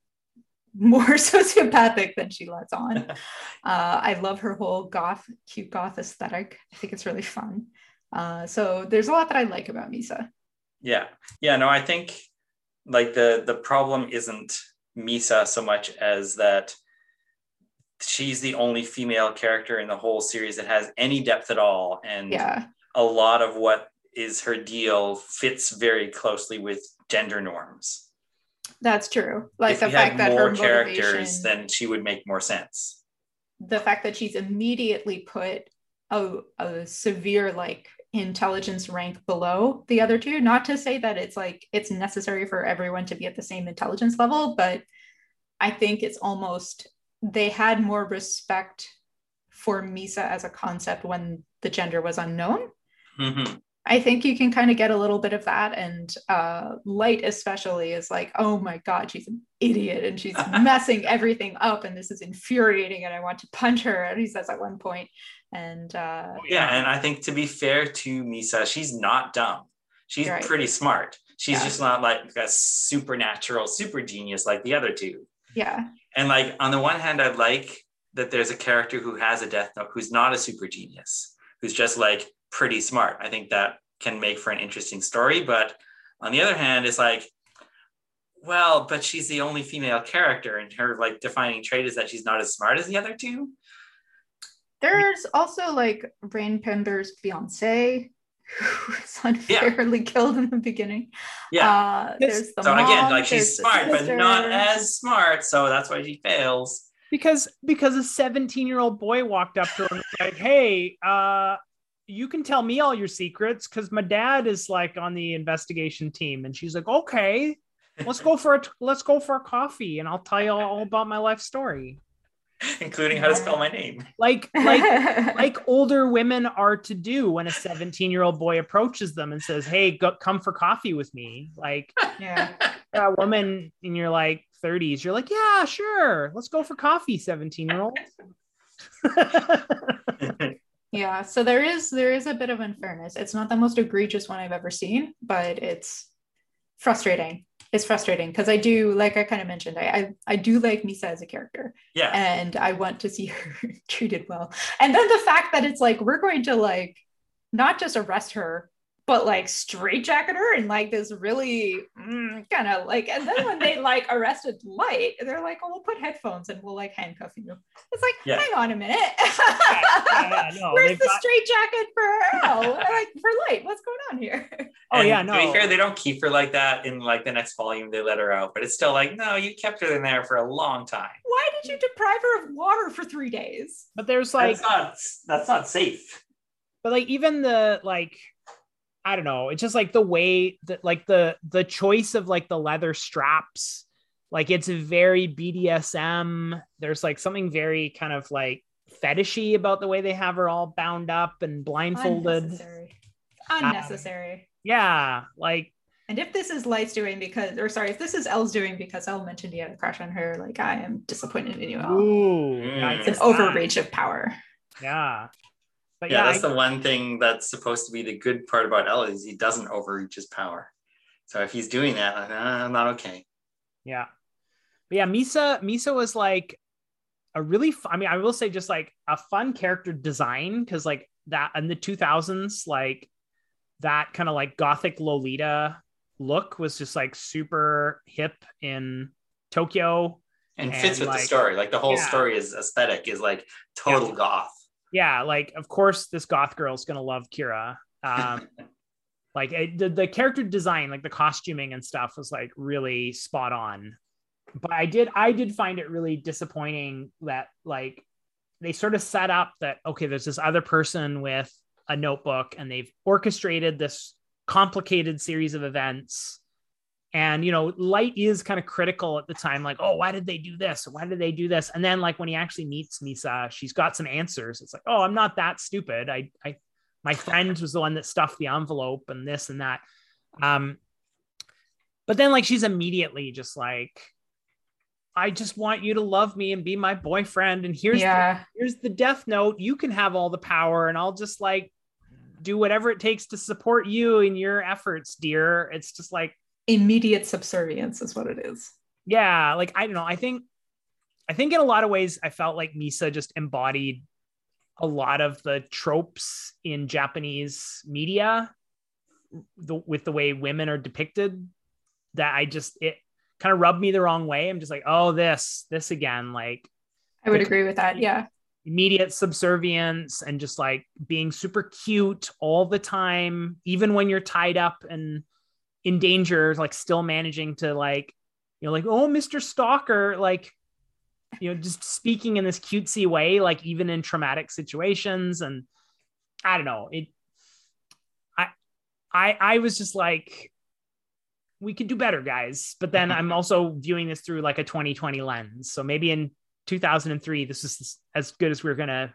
[SPEAKER 3] more (laughs) sociopathic than she lets on. (laughs) Uh, I love her whole goth, cute goth aesthetic. I think it's really fun. Uh, so there's a lot that I like about Misa.
[SPEAKER 2] Yeah. Yeah. No, I think like the the problem isn't Misa so much as that she's the only female character in the whole series that has any depth at all, and
[SPEAKER 3] Yeah.
[SPEAKER 2] a lot of what is her deal fits very closely with gender norms.
[SPEAKER 3] That's true. Like
[SPEAKER 2] if
[SPEAKER 3] the fact that
[SPEAKER 2] more
[SPEAKER 3] her
[SPEAKER 2] characters, then she would make more sense.
[SPEAKER 3] the fact that she's immediately put a, a severe like intelligence rank below the other two. Not to say that it's like it's necessary for everyone to be at the same intelligence level, but I think it's almost they had more respect for Misa as a concept when the gender was unknown.
[SPEAKER 2] Mhm.
[SPEAKER 3] I think you can kind of get a little bit of that. And uh, Light, especially, is like, oh my God, she's an idiot and she's (laughs) messing everything up. And this is infuriating. And I want to punch her. And he says at one point. And uh,
[SPEAKER 2] Yeah, and I think to be fair to Misa, she's not dumb. She's
[SPEAKER 3] Right.
[SPEAKER 2] pretty smart. She's
[SPEAKER 3] Yeah.
[SPEAKER 2] just not like a supernatural super genius like the other two.
[SPEAKER 3] yeah,
[SPEAKER 2] And like on the one hand, I like that there's a character who has a death note who's not a super genius, who's just like pretty smart. I think that can make for an interesting story. But on the other hand, it's like, well, but she's the only female character, and her like defining trait is that she's not as smart as the other two.
[SPEAKER 3] there's also like Raye Penber's fiance who (laughs) was unfairly killed in the beginning.
[SPEAKER 2] Yeah.
[SPEAKER 3] Uh, there's the
[SPEAKER 2] so again, like she's smart, but not as smart. So that's why she fails.
[SPEAKER 1] because because a 17 year old boy walked up to her and was like hey uh you can tell me all your secrets because my dad is like on the investigation team and she's like okay let's go for a let's go for a coffee and I'll tell you all about my life story.
[SPEAKER 2] Including how to spell my name.
[SPEAKER 1] Like like (laughs) like older women are to do when a 17 year old boy approaches them and says, Hey, go, come for coffee with me. Like
[SPEAKER 3] yeah.
[SPEAKER 1] a woman in your like 30s, you're like, Yeah, sure. Let's go for coffee, 17 year old. (laughs)
[SPEAKER 3] Yeah, so there is there is a bit of unfairness. It's not the most egregious one I've ever seen, but it's frustrating. It's frustrating because I do, like I kind of mentioned, I, I I do like Misa as a character,
[SPEAKER 2] yeah.
[SPEAKER 3] and I want to see (laughs) her treated well. And then the fact that it's like we're going to like not just arrest her, but like straitjacket her and like this really mm, kind of like and then when they (laughs) like arrested light they're like oh we'll put headphones and we'll like handcuff you it's like
[SPEAKER 2] Yeah.
[SPEAKER 3] hang on a minute
[SPEAKER 1] yeah, no, (laughs)
[SPEAKER 3] where's the
[SPEAKER 1] got-
[SPEAKER 3] straitjacket for Earl? (laughs) like for light what's going on here
[SPEAKER 1] oh
[SPEAKER 2] And
[SPEAKER 1] yeah,
[SPEAKER 2] To be fair, they don't keep her like that in like the next volume. They let her out, but it's still like, no, you kept her in there for a long time.
[SPEAKER 3] why did you deprive her of water for three days
[SPEAKER 1] but there's like
[SPEAKER 2] that's not that's not safe.
[SPEAKER 1] but like even the like i don't know. It's just like the way that like the the choice of like the leather straps like it's very bdsm there's like something very kind of like fetishy about the way they have her all bound up and blindfolded.
[SPEAKER 3] Unnecessary. Unnecessary.
[SPEAKER 1] yeah like
[SPEAKER 3] and if this is Light's doing because, or sorry, if this is L's doing because L mentioned he had a crush on her, like I am disappointed in you, L.
[SPEAKER 1] ooh
[SPEAKER 2] Mm.
[SPEAKER 3] It's an overreach of power.
[SPEAKER 1] yeah but
[SPEAKER 2] Yeah,
[SPEAKER 1] yeah,
[SPEAKER 2] that's
[SPEAKER 1] I-
[SPEAKER 2] the one thing that's supposed to be the good part about Ella is he doesn't overreach his power. So if he's doing that, like, uh, not okay.
[SPEAKER 1] Yeah. But yeah, Misa Misa was like a really fu- I mean, I will say just like a fun character design because like that in the 2000s, like that kind of like gothic Lolita look was just like super hip in Tokyo.
[SPEAKER 2] And,
[SPEAKER 1] And,
[SPEAKER 2] fits with
[SPEAKER 1] like-
[SPEAKER 2] the story. Like the whole
[SPEAKER 1] Yeah.
[SPEAKER 2] story is aesthetic is like total goth.
[SPEAKER 1] Yeah, like of course this goth girl's gonna love Kira. Um, (laughs) like it, the the character design, like the costuming and stuff, was like really spot on. But I did I did find it really disappointing that like they sort of set up that okay, there's this other person with a notebook and they've orchestrated this complicated series of events. And you know, Light is kind of critical at the time, like, oh, why did they do this? Why did they do this? And then, like, when he actually meets Misa, she's got some answers. It's like, oh, I'm not that stupid. I, I, my friend was the one that stuffed the envelope and this and that. Um, but then, like, she's immediately just like, I just want you to love me and be my boyfriend. And here's the
[SPEAKER 3] yeah.
[SPEAKER 1] here's the death note you can have all the power and i'll just like do whatever it takes to support you in your efforts dear it's just like
[SPEAKER 3] Immediate subservience is what it is.
[SPEAKER 1] yeah like i don't know i think i think in a lot of ways i felt like misa just embodied a lot of the tropes in japanese media the, with the way women are depicted that i just it kind of rubbed me the wrong way i'm just like oh this this again like
[SPEAKER 3] I would agree with that. Yeah.
[SPEAKER 1] immediate subservience and just like being super cute all the time even when you're tied up and in danger like still managing to like you know like oh mr stalker like you know just speaking in this cutesy way like even in traumatic situations. And i don't know it i i i was just like we could do better guys. But then i'm also viewing this through like a 2020 lens. So maybe in 2003 this is as good as we're gonna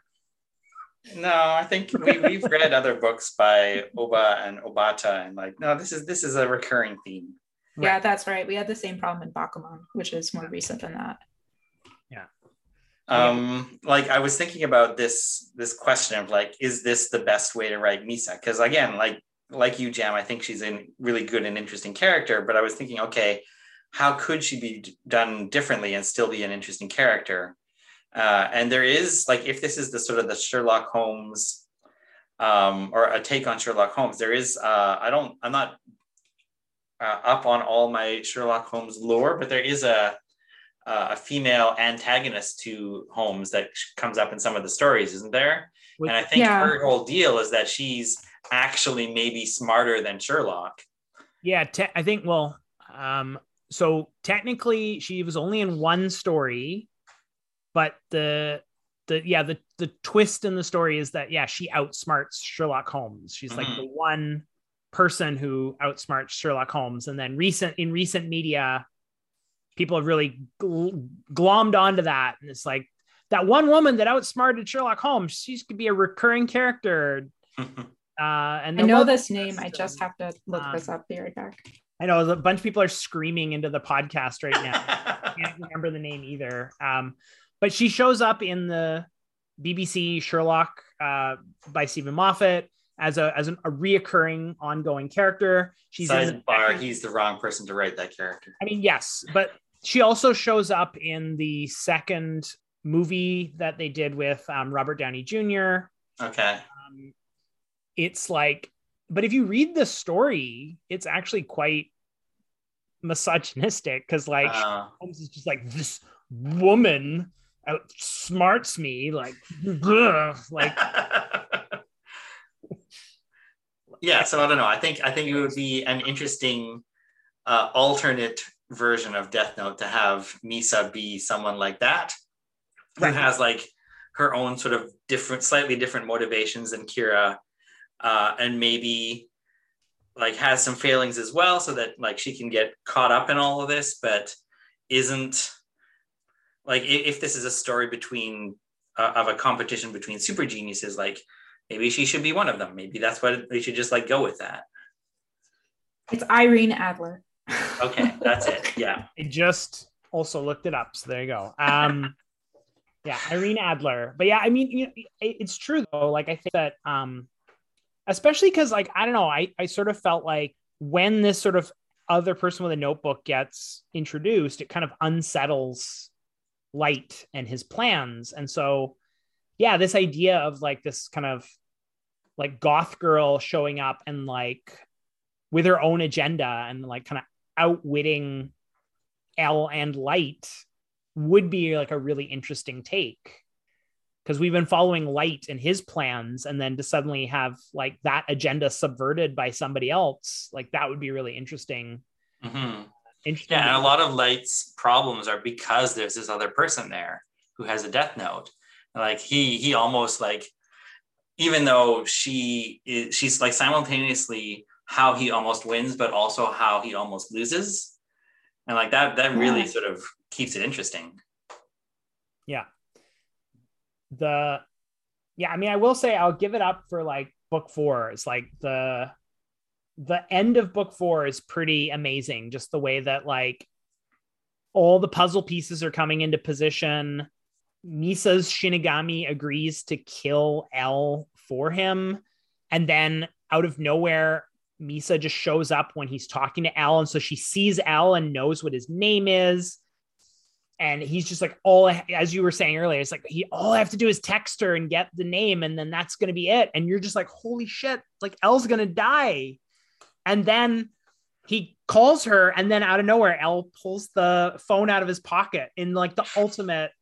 [SPEAKER 2] No, I think we, we've read other books by Ohba and Obata, and like, no, this is this is a recurring theme.
[SPEAKER 3] Yeah, that's right. We had the same problem in Bakuman, which is more recent than that. Yeah.
[SPEAKER 2] Um, like I was thinking about this this question of like, is this the best way to write Misa? Because again, like like you, Jam, I think she's a really good and interesting character. But I was thinking, okay, how could she be d- done differently and still be an interesting character? Uh, and there is like, if this is the sort of the Sherlock Holmes um, or a take on Sherlock Holmes, there is. Uh, I don't. I'm not uh, up on all my Sherlock Holmes lore, but there is a uh, a female antagonist to Holmes that comes up in some of the stories, isn't there?
[SPEAKER 1] With-
[SPEAKER 2] and I think
[SPEAKER 3] Yeah.
[SPEAKER 2] her whole deal is that she's actually maybe smarter than Sherlock.
[SPEAKER 1] yeah te- i think well um so technically she was only in one story but the the yeah the the twist in the story is that yeah she outsmarts sherlock holmes she's like
[SPEAKER 2] Mhm.
[SPEAKER 1] the one person who outsmarts Sherlock Holmes. And then recent in recent media, people have really gl- glommed onto that. And it's like that one woman that outsmarted Sherlock Holmes, she's could be a recurring character. Uh, and
[SPEAKER 3] I know this name. I just have to look
[SPEAKER 1] Um,
[SPEAKER 3] this up. Be right back.
[SPEAKER 1] I know a bunch of people are screaming into the podcast right now. I (laughs) can't remember the name either. Um, but she shows up in the BBC Sherlock uh, by Steven Moffat as a as an, a reoccurring ongoing character. She's in
[SPEAKER 2] Sidebar,
[SPEAKER 1] second-
[SPEAKER 2] he's the wrong person to write that character.
[SPEAKER 1] I mean, yes, but she also shows up in the second movie that they did with um, Robert Downey Jr.
[SPEAKER 2] Okay.
[SPEAKER 1] Um, it's like, but if you read the story, it's actually quite misogynistic because, like,
[SPEAKER 2] Uh,
[SPEAKER 1] Holmes is just like this woman outsmarts me, like, ugh, like (laughs)
[SPEAKER 2] yeah, so I don't know. I think I think it would be an interesting uh, alternate version of Death Note to have Misa be someone like that, who
[SPEAKER 1] Right.
[SPEAKER 2] has like her own sort of different, slightly different motivations than Kira, uh, and maybe like has some failings as well, so that like she can get caught up in all of this, but isn't like if this is a story between uh, of a competition between super geniuses, like maybe she should be one of them. Maybe that's what we should just like go with that.
[SPEAKER 3] It's Irene Adler. (laughs)
[SPEAKER 2] Okay, that's it. Yeah.
[SPEAKER 1] I just also looked it up, so there you go. Um, (laughs) yeah, Irene Adler. But yeah, I mean, you know, it's true though. Like I think that, um, especially because, like, I don't know, I I sort of felt like when this sort of other person with a notebook gets introduced, it kind of unsettles Light and his plans, and so yeah, this idea of like this kind of like goth girl showing up and like with her own agenda and like kind of outwitting L and Light would be like a really interesting take. Because we've been following Light and his plans, and then to suddenly have like that agenda subverted by somebody else, like that would be really interesting.
[SPEAKER 2] hmm
[SPEAKER 1] Interesting.
[SPEAKER 2] Yeah, and a lot of Light's problems are because there's this other person there who has a death note. Like he he almost like even though she is she's like simultaneously how he almost wins, but also how he almost loses. And like that that really
[SPEAKER 3] Yeah.
[SPEAKER 2] sort of keeps it interesting.
[SPEAKER 1] yeah. The yeah, I mean, I will say I'll give it up for like book four. It's like the the end of book four is pretty amazing. Just the way that like all the puzzle pieces are coming into position. Misa's Shinigami agrees to kill L for him. And then out of nowhere, Misa just shows up when he's talking to L. And so she sees L and knows what his name is. And he's just like, all as you were saying earlier, it's like he all I have to do is text her and get the name, and then that's gonna be it. And you're just like, holy shit, like L's gonna die. And then he calls her, and then out of nowhere, L pulls the phone out of his pocket in like the ultimate,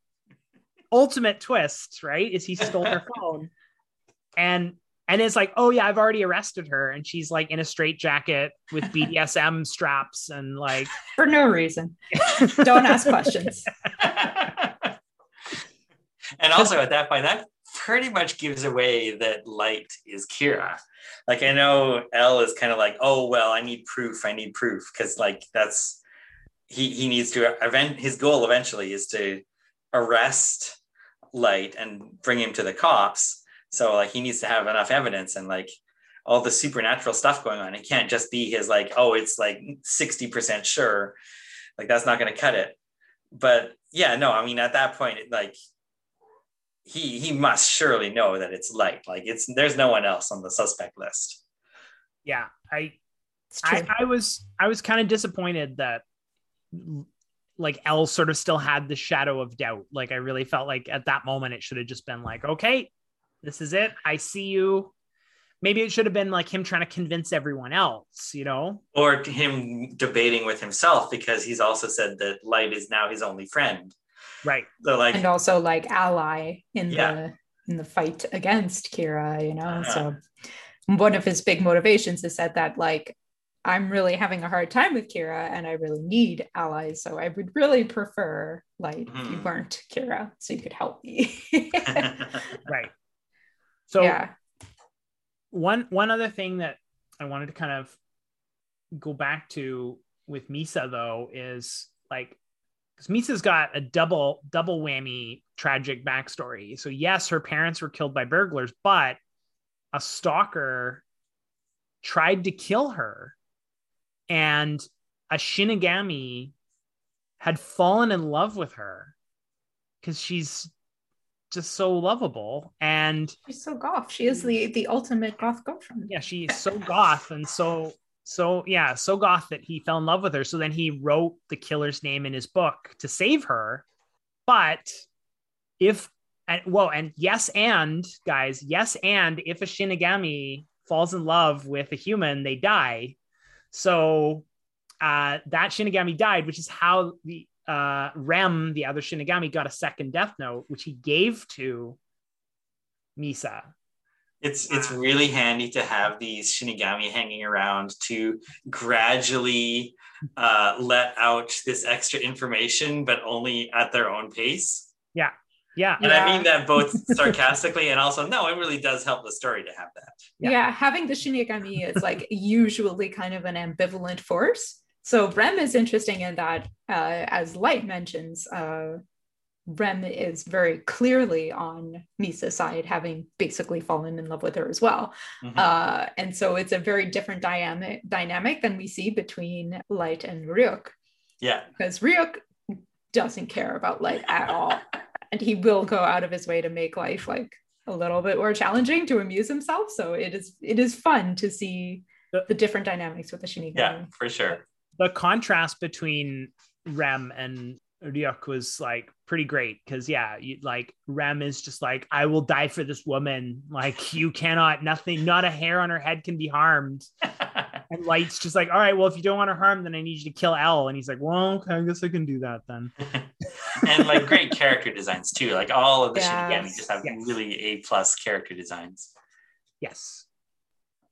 [SPEAKER 1] ultimate twist, right? Is he stole her (laughs) phone. And and it's like, oh yeah, I've already arrested her. And she's like in a straitjacket with BDSM (laughs) straps and like
[SPEAKER 3] For no reason. Don't ask questions. (laughs)
[SPEAKER 2] and also at that point, that pretty much gives away that Light is Kira. Like I know L is kind of like, oh well, I need proof. I need proof because like that's he he needs to event. His goal eventually is to arrest Light and bring him to the cops. So like he needs to have enough evidence and like all the supernatural stuff going on. It can't just be his like, oh, it's like sixty percent sure. Like that's not going to cut it. But yeah, no, I mean at that point, it, like he he must surely know that it's light. Like it's there's no one else on the suspect list.
[SPEAKER 1] yeah, I I, I was I was kind of disappointed that like L sort of still had the shadow of doubt. Like I really felt like at that moment it should have just been like, okay, this is it. I see you. Maybe it should have been like him trying to convince everyone else, you know?
[SPEAKER 2] Or him debating with himself because he's also said that light is now his only friend.
[SPEAKER 1] Right.
[SPEAKER 2] So like
[SPEAKER 3] and also like ally in
[SPEAKER 2] Yeah.
[SPEAKER 3] the in the fight against Kira, you know.
[SPEAKER 2] Uh-huh.
[SPEAKER 3] So one of his big motivations is that that like I'm really having a hard time with Kira and I really need allies. So I would really prefer like if you weren't Kira so you could help me. (laughs)
[SPEAKER 1] Right. So
[SPEAKER 3] yeah.
[SPEAKER 1] one one other thing that I wanted to kind of go back to with Misa though is like because Misa's got a double double whammy tragic backstory. So yes, her parents were killed by burglars, but a stalker tried to kill her, and a Shinigami had fallen in love with her because she's just so lovable and
[SPEAKER 3] she's so goth. She is the the ultimate goth girlfriend.
[SPEAKER 1] Yeah, she's so goth and so so yeah, so goth that he fell in love with her. So then he wrote the killer's name in his book to save her. But if and well, and yes, and guys, yes, and if a Shinigami falls in love with a human, they die. So uh, that Shinigami died, which is how the uh, Rem, the other Shinigami, got a second Death Note, which he gave to Misa.
[SPEAKER 2] It's it's really handy to have these Shinigami hanging around to gradually uh, let out this extra information, but only at their own pace.
[SPEAKER 1] Yeah, yeah.
[SPEAKER 2] And
[SPEAKER 3] Yeah.
[SPEAKER 2] I mean that both (laughs) sarcastically and also no, it really does help the story to have that.
[SPEAKER 1] Yeah.
[SPEAKER 3] Yeah. having the Shinigami is like (laughs) usually kind of an ambivalent force. So Rem is interesting in that, uh, as Light mentions, uh, Rem is very clearly on Misa's side, having basically fallen in love with her as well.
[SPEAKER 2] Mhm.
[SPEAKER 3] Uh, and so it's a very different dynamic dynamic than we see between Light and Ryuk,
[SPEAKER 2] yeah.
[SPEAKER 3] because Ryuk doesn't care about Light at all, (laughs) and he will go out of his way to make life like a little bit more challenging to amuse himself. So it is it is fun to see
[SPEAKER 1] The-
[SPEAKER 3] the different dynamics with the Shinigami.
[SPEAKER 2] Yeah, for sure.
[SPEAKER 1] the contrast between Rem and Ryuk was like pretty great because yeah, you, like Rem is just like I will die for this woman. Like you cannot, nothing, not a hair on her head can be harmed. (laughs) And Light's just like, all right, well if you don't want her harmed, then I need you to kill L. And he's like, well, okay, I guess I can do that then. (laughs)
[SPEAKER 2] and like great character designs too. Like all of the
[SPEAKER 3] Yes.
[SPEAKER 2] Shinigami just have
[SPEAKER 1] Yes.
[SPEAKER 2] really A plus character designs.
[SPEAKER 1] Yes.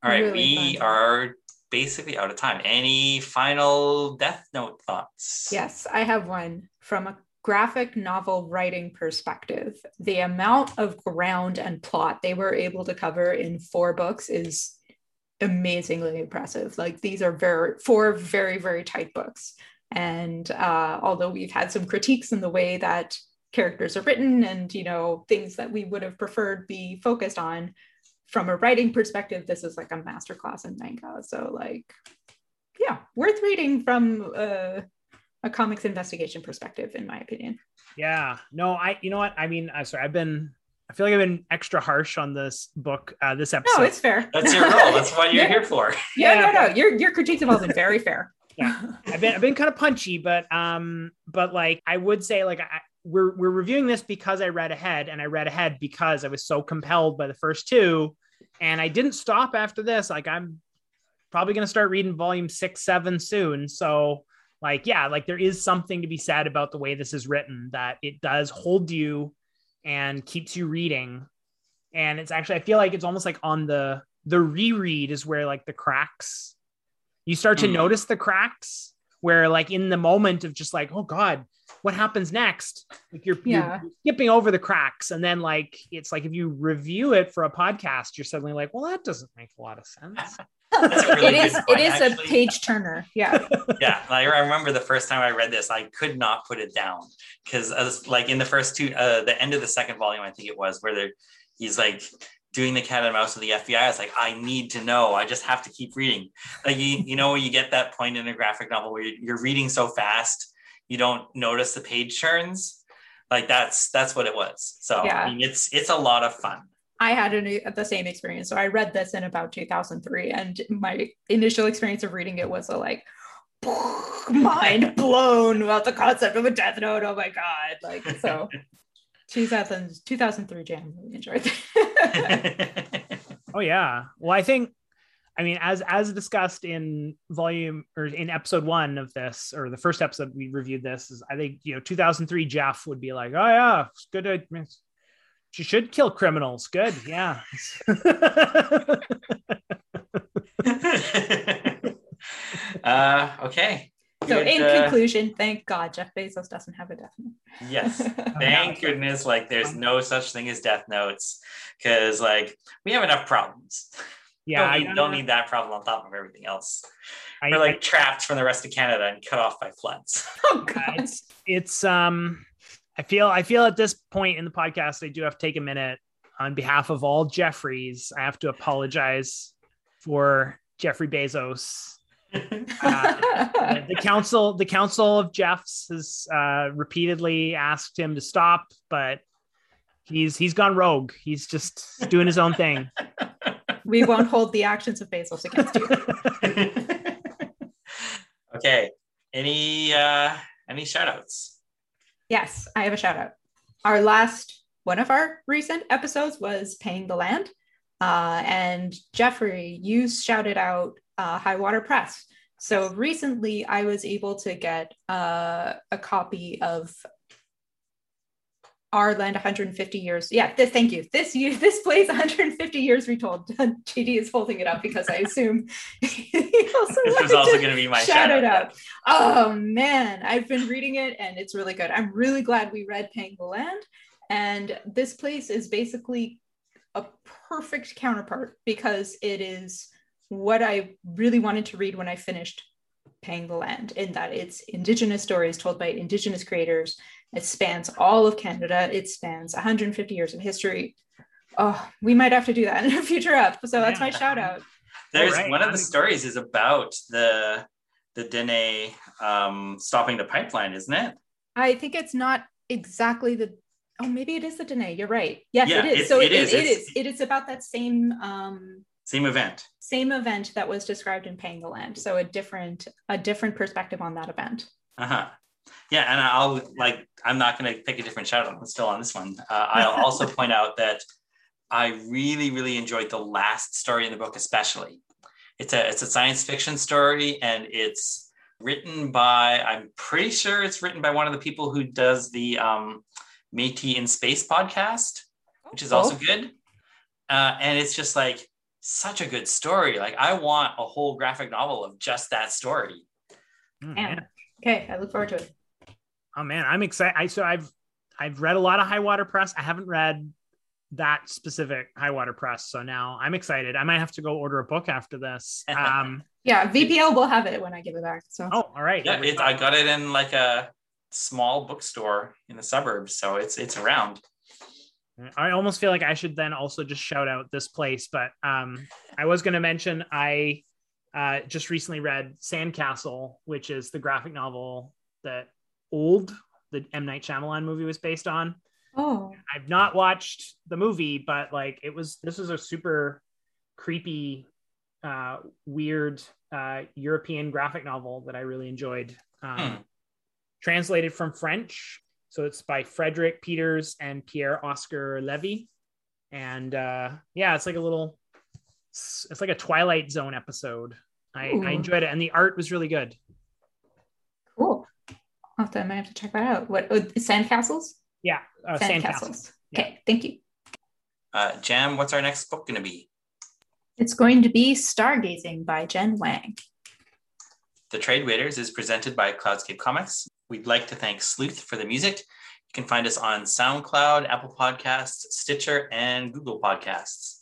[SPEAKER 2] All right,
[SPEAKER 3] Really
[SPEAKER 2] we
[SPEAKER 3] fun.
[SPEAKER 2] are basically out of time. Any final Death Note thoughts?
[SPEAKER 3] Yes, I have one from a graphic novel writing perspective. The amount of ground and plot they were able to cover in four books is amazingly impressive. Like these are very four very very tight books. And uh, although we've had some critiques in the way that characters are written and you know things that we would have preferred be focused on from a writing perspective this is like a masterclass in manga so like yeah worth reading from uh, a comics investigation perspective, in my opinion.
[SPEAKER 1] Yeah. No, I, you know what? I mean, I'm sorry. I've been, I feel like I've been extra harsh on this book, uh, this episode.
[SPEAKER 3] No, it's fair.
[SPEAKER 2] That's your role. That's what you're
[SPEAKER 3] Yeah.
[SPEAKER 2] here for.
[SPEAKER 3] yeah,
[SPEAKER 1] Yeah,
[SPEAKER 3] no, no. Your your critiques have all been very fair. (laughs)
[SPEAKER 1] Yeah. I've been I've been kind of punchy, but um, but like I would say like I, we're we're reviewing this because I read ahead, and I read ahead because I was so compelled by the first two, and I didn't stop after this. Like I'm probably gonna start reading volume six, seven soon. So like yeah, like there is something to be said about the way this is written that it does hold you and keeps you reading, and it's actually I feel like it's almost like on the the reread is where like the cracks you start to
[SPEAKER 2] Hmm.
[SPEAKER 1] notice the cracks where like in the moment of just like oh god what happens next like you're,
[SPEAKER 3] Yeah.
[SPEAKER 1] you're skipping over the cracks and then like it's like if you review it for a podcast you're suddenly like well that doesn't make a lot of sense (laughs)
[SPEAKER 2] That's a really
[SPEAKER 3] it is
[SPEAKER 2] good
[SPEAKER 3] it
[SPEAKER 2] point,
[SPEAKER 3] is a page turner. Yeah. (laughs)
[SPEAKER 2] yeah like, i remember the first time i read this i could not put it down because as like in the first two uh the end of the second volume i think it was where they're he's like doing the cat and mouse with the fbi i was like i need to know i just have to keep reading like you you know when you get that point in a graphic novel where you're, you're reading so fast you don't notice the page turns like that's that's what it was so
[SPEAKER 3] Yeah.
[SPEAKER 2] i mean it's it's a lot of fun
[SPEAKER 3] I had an, the same experience. So I read this in about 2003, and my initial experience of reading it was a like (laughs) mind blown about the concept of a death note. Oh my god! Like so, (laughs) 2000 2003 jam really enjoyed it. (laughs)
[SPEAKER 1] oh yeah well i think i mean as as discussed in volume or in episode one of this or the first episode we reviewed this is i think you know 2003 jeff would be like oh yeah it's good to she should kill criminals. Good yeah. (laughs)
[SPEAKER 2] Uh okay.
[SPEAKER 3] So
[SPEAKER 2] Good,
[SPEAKER 3] in
[SPEAKER 2] uh,
[SPEAKER 3] conclusion, thank God Jeff Bezos doesn't have a death note.
[SPEAKER 2] yes. (laughs) Thank goodness like there's no such thing as death notes because like we have enough problems
[SPEAKER 1] Yeah,
[SPEAKER 2] don't,
[SPEAKER 1] I
[SPEAKER 2] need,
[SPEAKER 1] gotta-
[SPEAKER 2] don't need that problem on top of everything else.
[SPEAKER 1] I-
[SPEAKER 2] We're like trapped from the rest of Canada and cut off by floods. (laughs)
[SPEAKER 3] Oh god.
[SPEAKER 1] it's it's um i feel i feel at this point in the podcast i do have to take a minute on behalf of all jeffreys i have to apologize for jeffrey bezos Uh, the council the council of jeffs has uh repeatedly asked him to stop but he's he's gone rogue he's just doing his own thing (laughs)
[SPEAKER 3] we won't hold the actions of Bezos against you. (laughs)
[SPEAKER 2] okay. Any uh any shout outs?
[SPEAKER 3] Yes, I have a shout out. Our last one of our recent episodes was paying the land. Uh, and Jeffrey, you shouted out uh, High Water Press. So recently I was able to get uh, a copy of Our Land 150 Years. Yeah, this, thank you. This year, (laughs) this plays 150 Years Retold. (laughs) JD is holding it up because I assume (laughs) he also
[SPEAKER 2] This
[SPEAKER 3] wanted
[SPEAKER 2] also going to be my
[SPEAKER 3] shout
[SPEAKER 2] shout out.
[SPEAKER 3] Oh man, I've been reading it and it's really good. I'm really glad we read Paying the Land. And this place is basically a perfect counterpart because it is what I really wanted to read when I finished Paying the Land, in that it's Indigenous stories told by Indigenous creators. It spans all of Canada, it spans 150 years of history. Oh, we might have to do that in a future up. So that's my shout out.
[SPEAKER 2] There's
[SPEAKER 1] Alright,
[SPEAKER 2] one of the stories is about the the Dene um stopping the pipeline, isn't it?
[SPEAKER 3] I think it's not exactly the. Oh, maybe it is the Dene. You're right. Yes,
[SPEAKER 2] Yeah,
[SPEAKER 3] it is.
[SPEAKER 2] it-
[SPEAKER 3] so
[SPEAKER 2] it
[SPEAKER 3] it
[SPEAKER 2] is.
[SPEAKER 3] It,
[SPEAKER 2] it
[SPEAKER 3] is. It is about that same um,
[SPEAKER 2] Same event.
[SPEAKER 3] same event that was described in Paying the Land. So a different a different perspective on that event.
[SPEAKER 2] Uh-huh. Yeah, and I'll like I'm not gonna pick a different shout out. I'm still on this one. Uh, I'll (laughs) also point out that I really, really enjoyed the last story in the book, especially. It's a it's a science fiction story and it's written by I'm pretty sure it's written by one of the people who does the um Métis in Space podcast, which is also good. Uh, and it's just like such a good story. Like I want a whole graphic novel of just that story.
[SPEAKER 1] Oh,
[SPEAKER 3] Yeah. Okay, I look forward to it.
[SPEAKER 1] Oh man, I'm excited. I so I've I've read a lot of high water press. I haven't read that specific high water press. So now I'm excited. I might have to go order a book after this. (laughs) Um
[SPEAKER 3] Yeah, VPL will have it when I give it back. So
[SPEAKER 1] oh, all right.
[SPEAKER 2] Yeah, it. I got it in like a small bookstore in the suburbs, so it's it's around.
[SPEAKER 1] I almost feel like I should then also just shout out this place, but um, I was going to mention I uh, just recently read Sandcastle, which is the graphic novel that Old, the M Night Shyamalan movie, was based on.
[SPEAKER 3] oh
[SPEAKER 1] I've not watched the movie, but like it was this was a super creepy, uh, weird uh, European graphic novel that I really enjoyed. Um,
[SPEAKER 2] Hmm.
[SPEAKER 1] Translated from French, so it's by Frederik Peeters and Pierre Oscar Levy, and uh, yeah, it's like a little, it's it's like a Twilight Zone episode. I, I enjoyed it, and the art was really good.
[SPEAKER 3] Cool. I'll have to, I might have to check that out. What uh, sandcastles?
[SPEAKER 1] Yeah, uh, Sandcastle. Yeah.
[SPEAKER 3] Okay, thank you.
[SPEAKER 2] Uh, Jam, what's our next book going to be?
[SPEAKER 3] It's going to be Stargazing by Jen Wang.
[SPEAKER 2] The Trade Waiters is presented by Cloudscape Comics. We'd like to thank Sleuth for the music. You can find us on SoundCloud, Apple Podcasts, Stitcher, and Google Podcasts.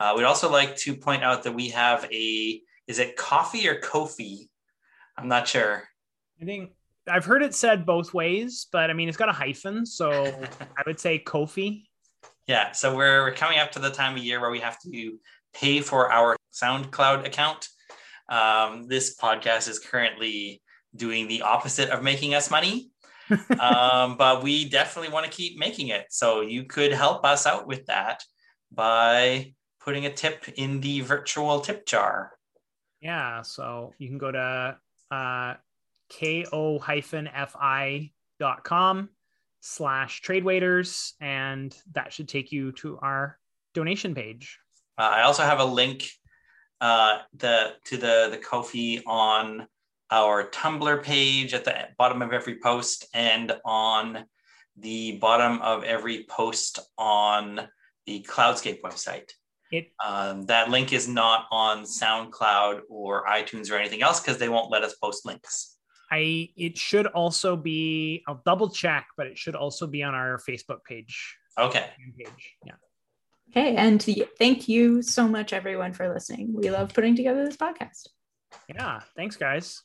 [SPEAKER 2] Uh, we'd also like to point out that we have a, is it coffee or Kofi? I'm not sure.
[SPEAKER 1] I think I've heard it said both ways, but I mean it's got a hyphen, so (laughs) I would say Kofi.
[SPEAKER 2] Yeah, so we're, we're coming up to the time of year where we have to pay for our SoundCloud account. Um, this podcast is currently doing the opposite of making us money, (laughs) um, but we definitely want to keep making it. So you could help us out with that by putting a tip in the virtual tip jar.
[SPEAKER 1] Yeah, so you can go to uh, ko-fi.com slash trade waiters, and that should take you to our donation page.
[SPEAKER 2] Uh, I also have a link uh, the to the the Kofi on our Tumblr page at the bottom of every post and on the bottom of every post on the Cloudscape website.
[SPEAKER 1] It
[SPEAKER 2] Um, that link is not on SoundCloud or iTunes or anything else because they won't let us post links.
[SPEAKER 1] I it should also be I'll double check, but it should also be on our Facebook page.
[SPEAKER 2] Okay.
[SPEAKER 1] Page. Yeah.
[SPEAKER 3] Okay, and thank you so much, everyone, for listening. We love putting together this podcast.
[SPEAKER 1] Yeah, thanks, guys.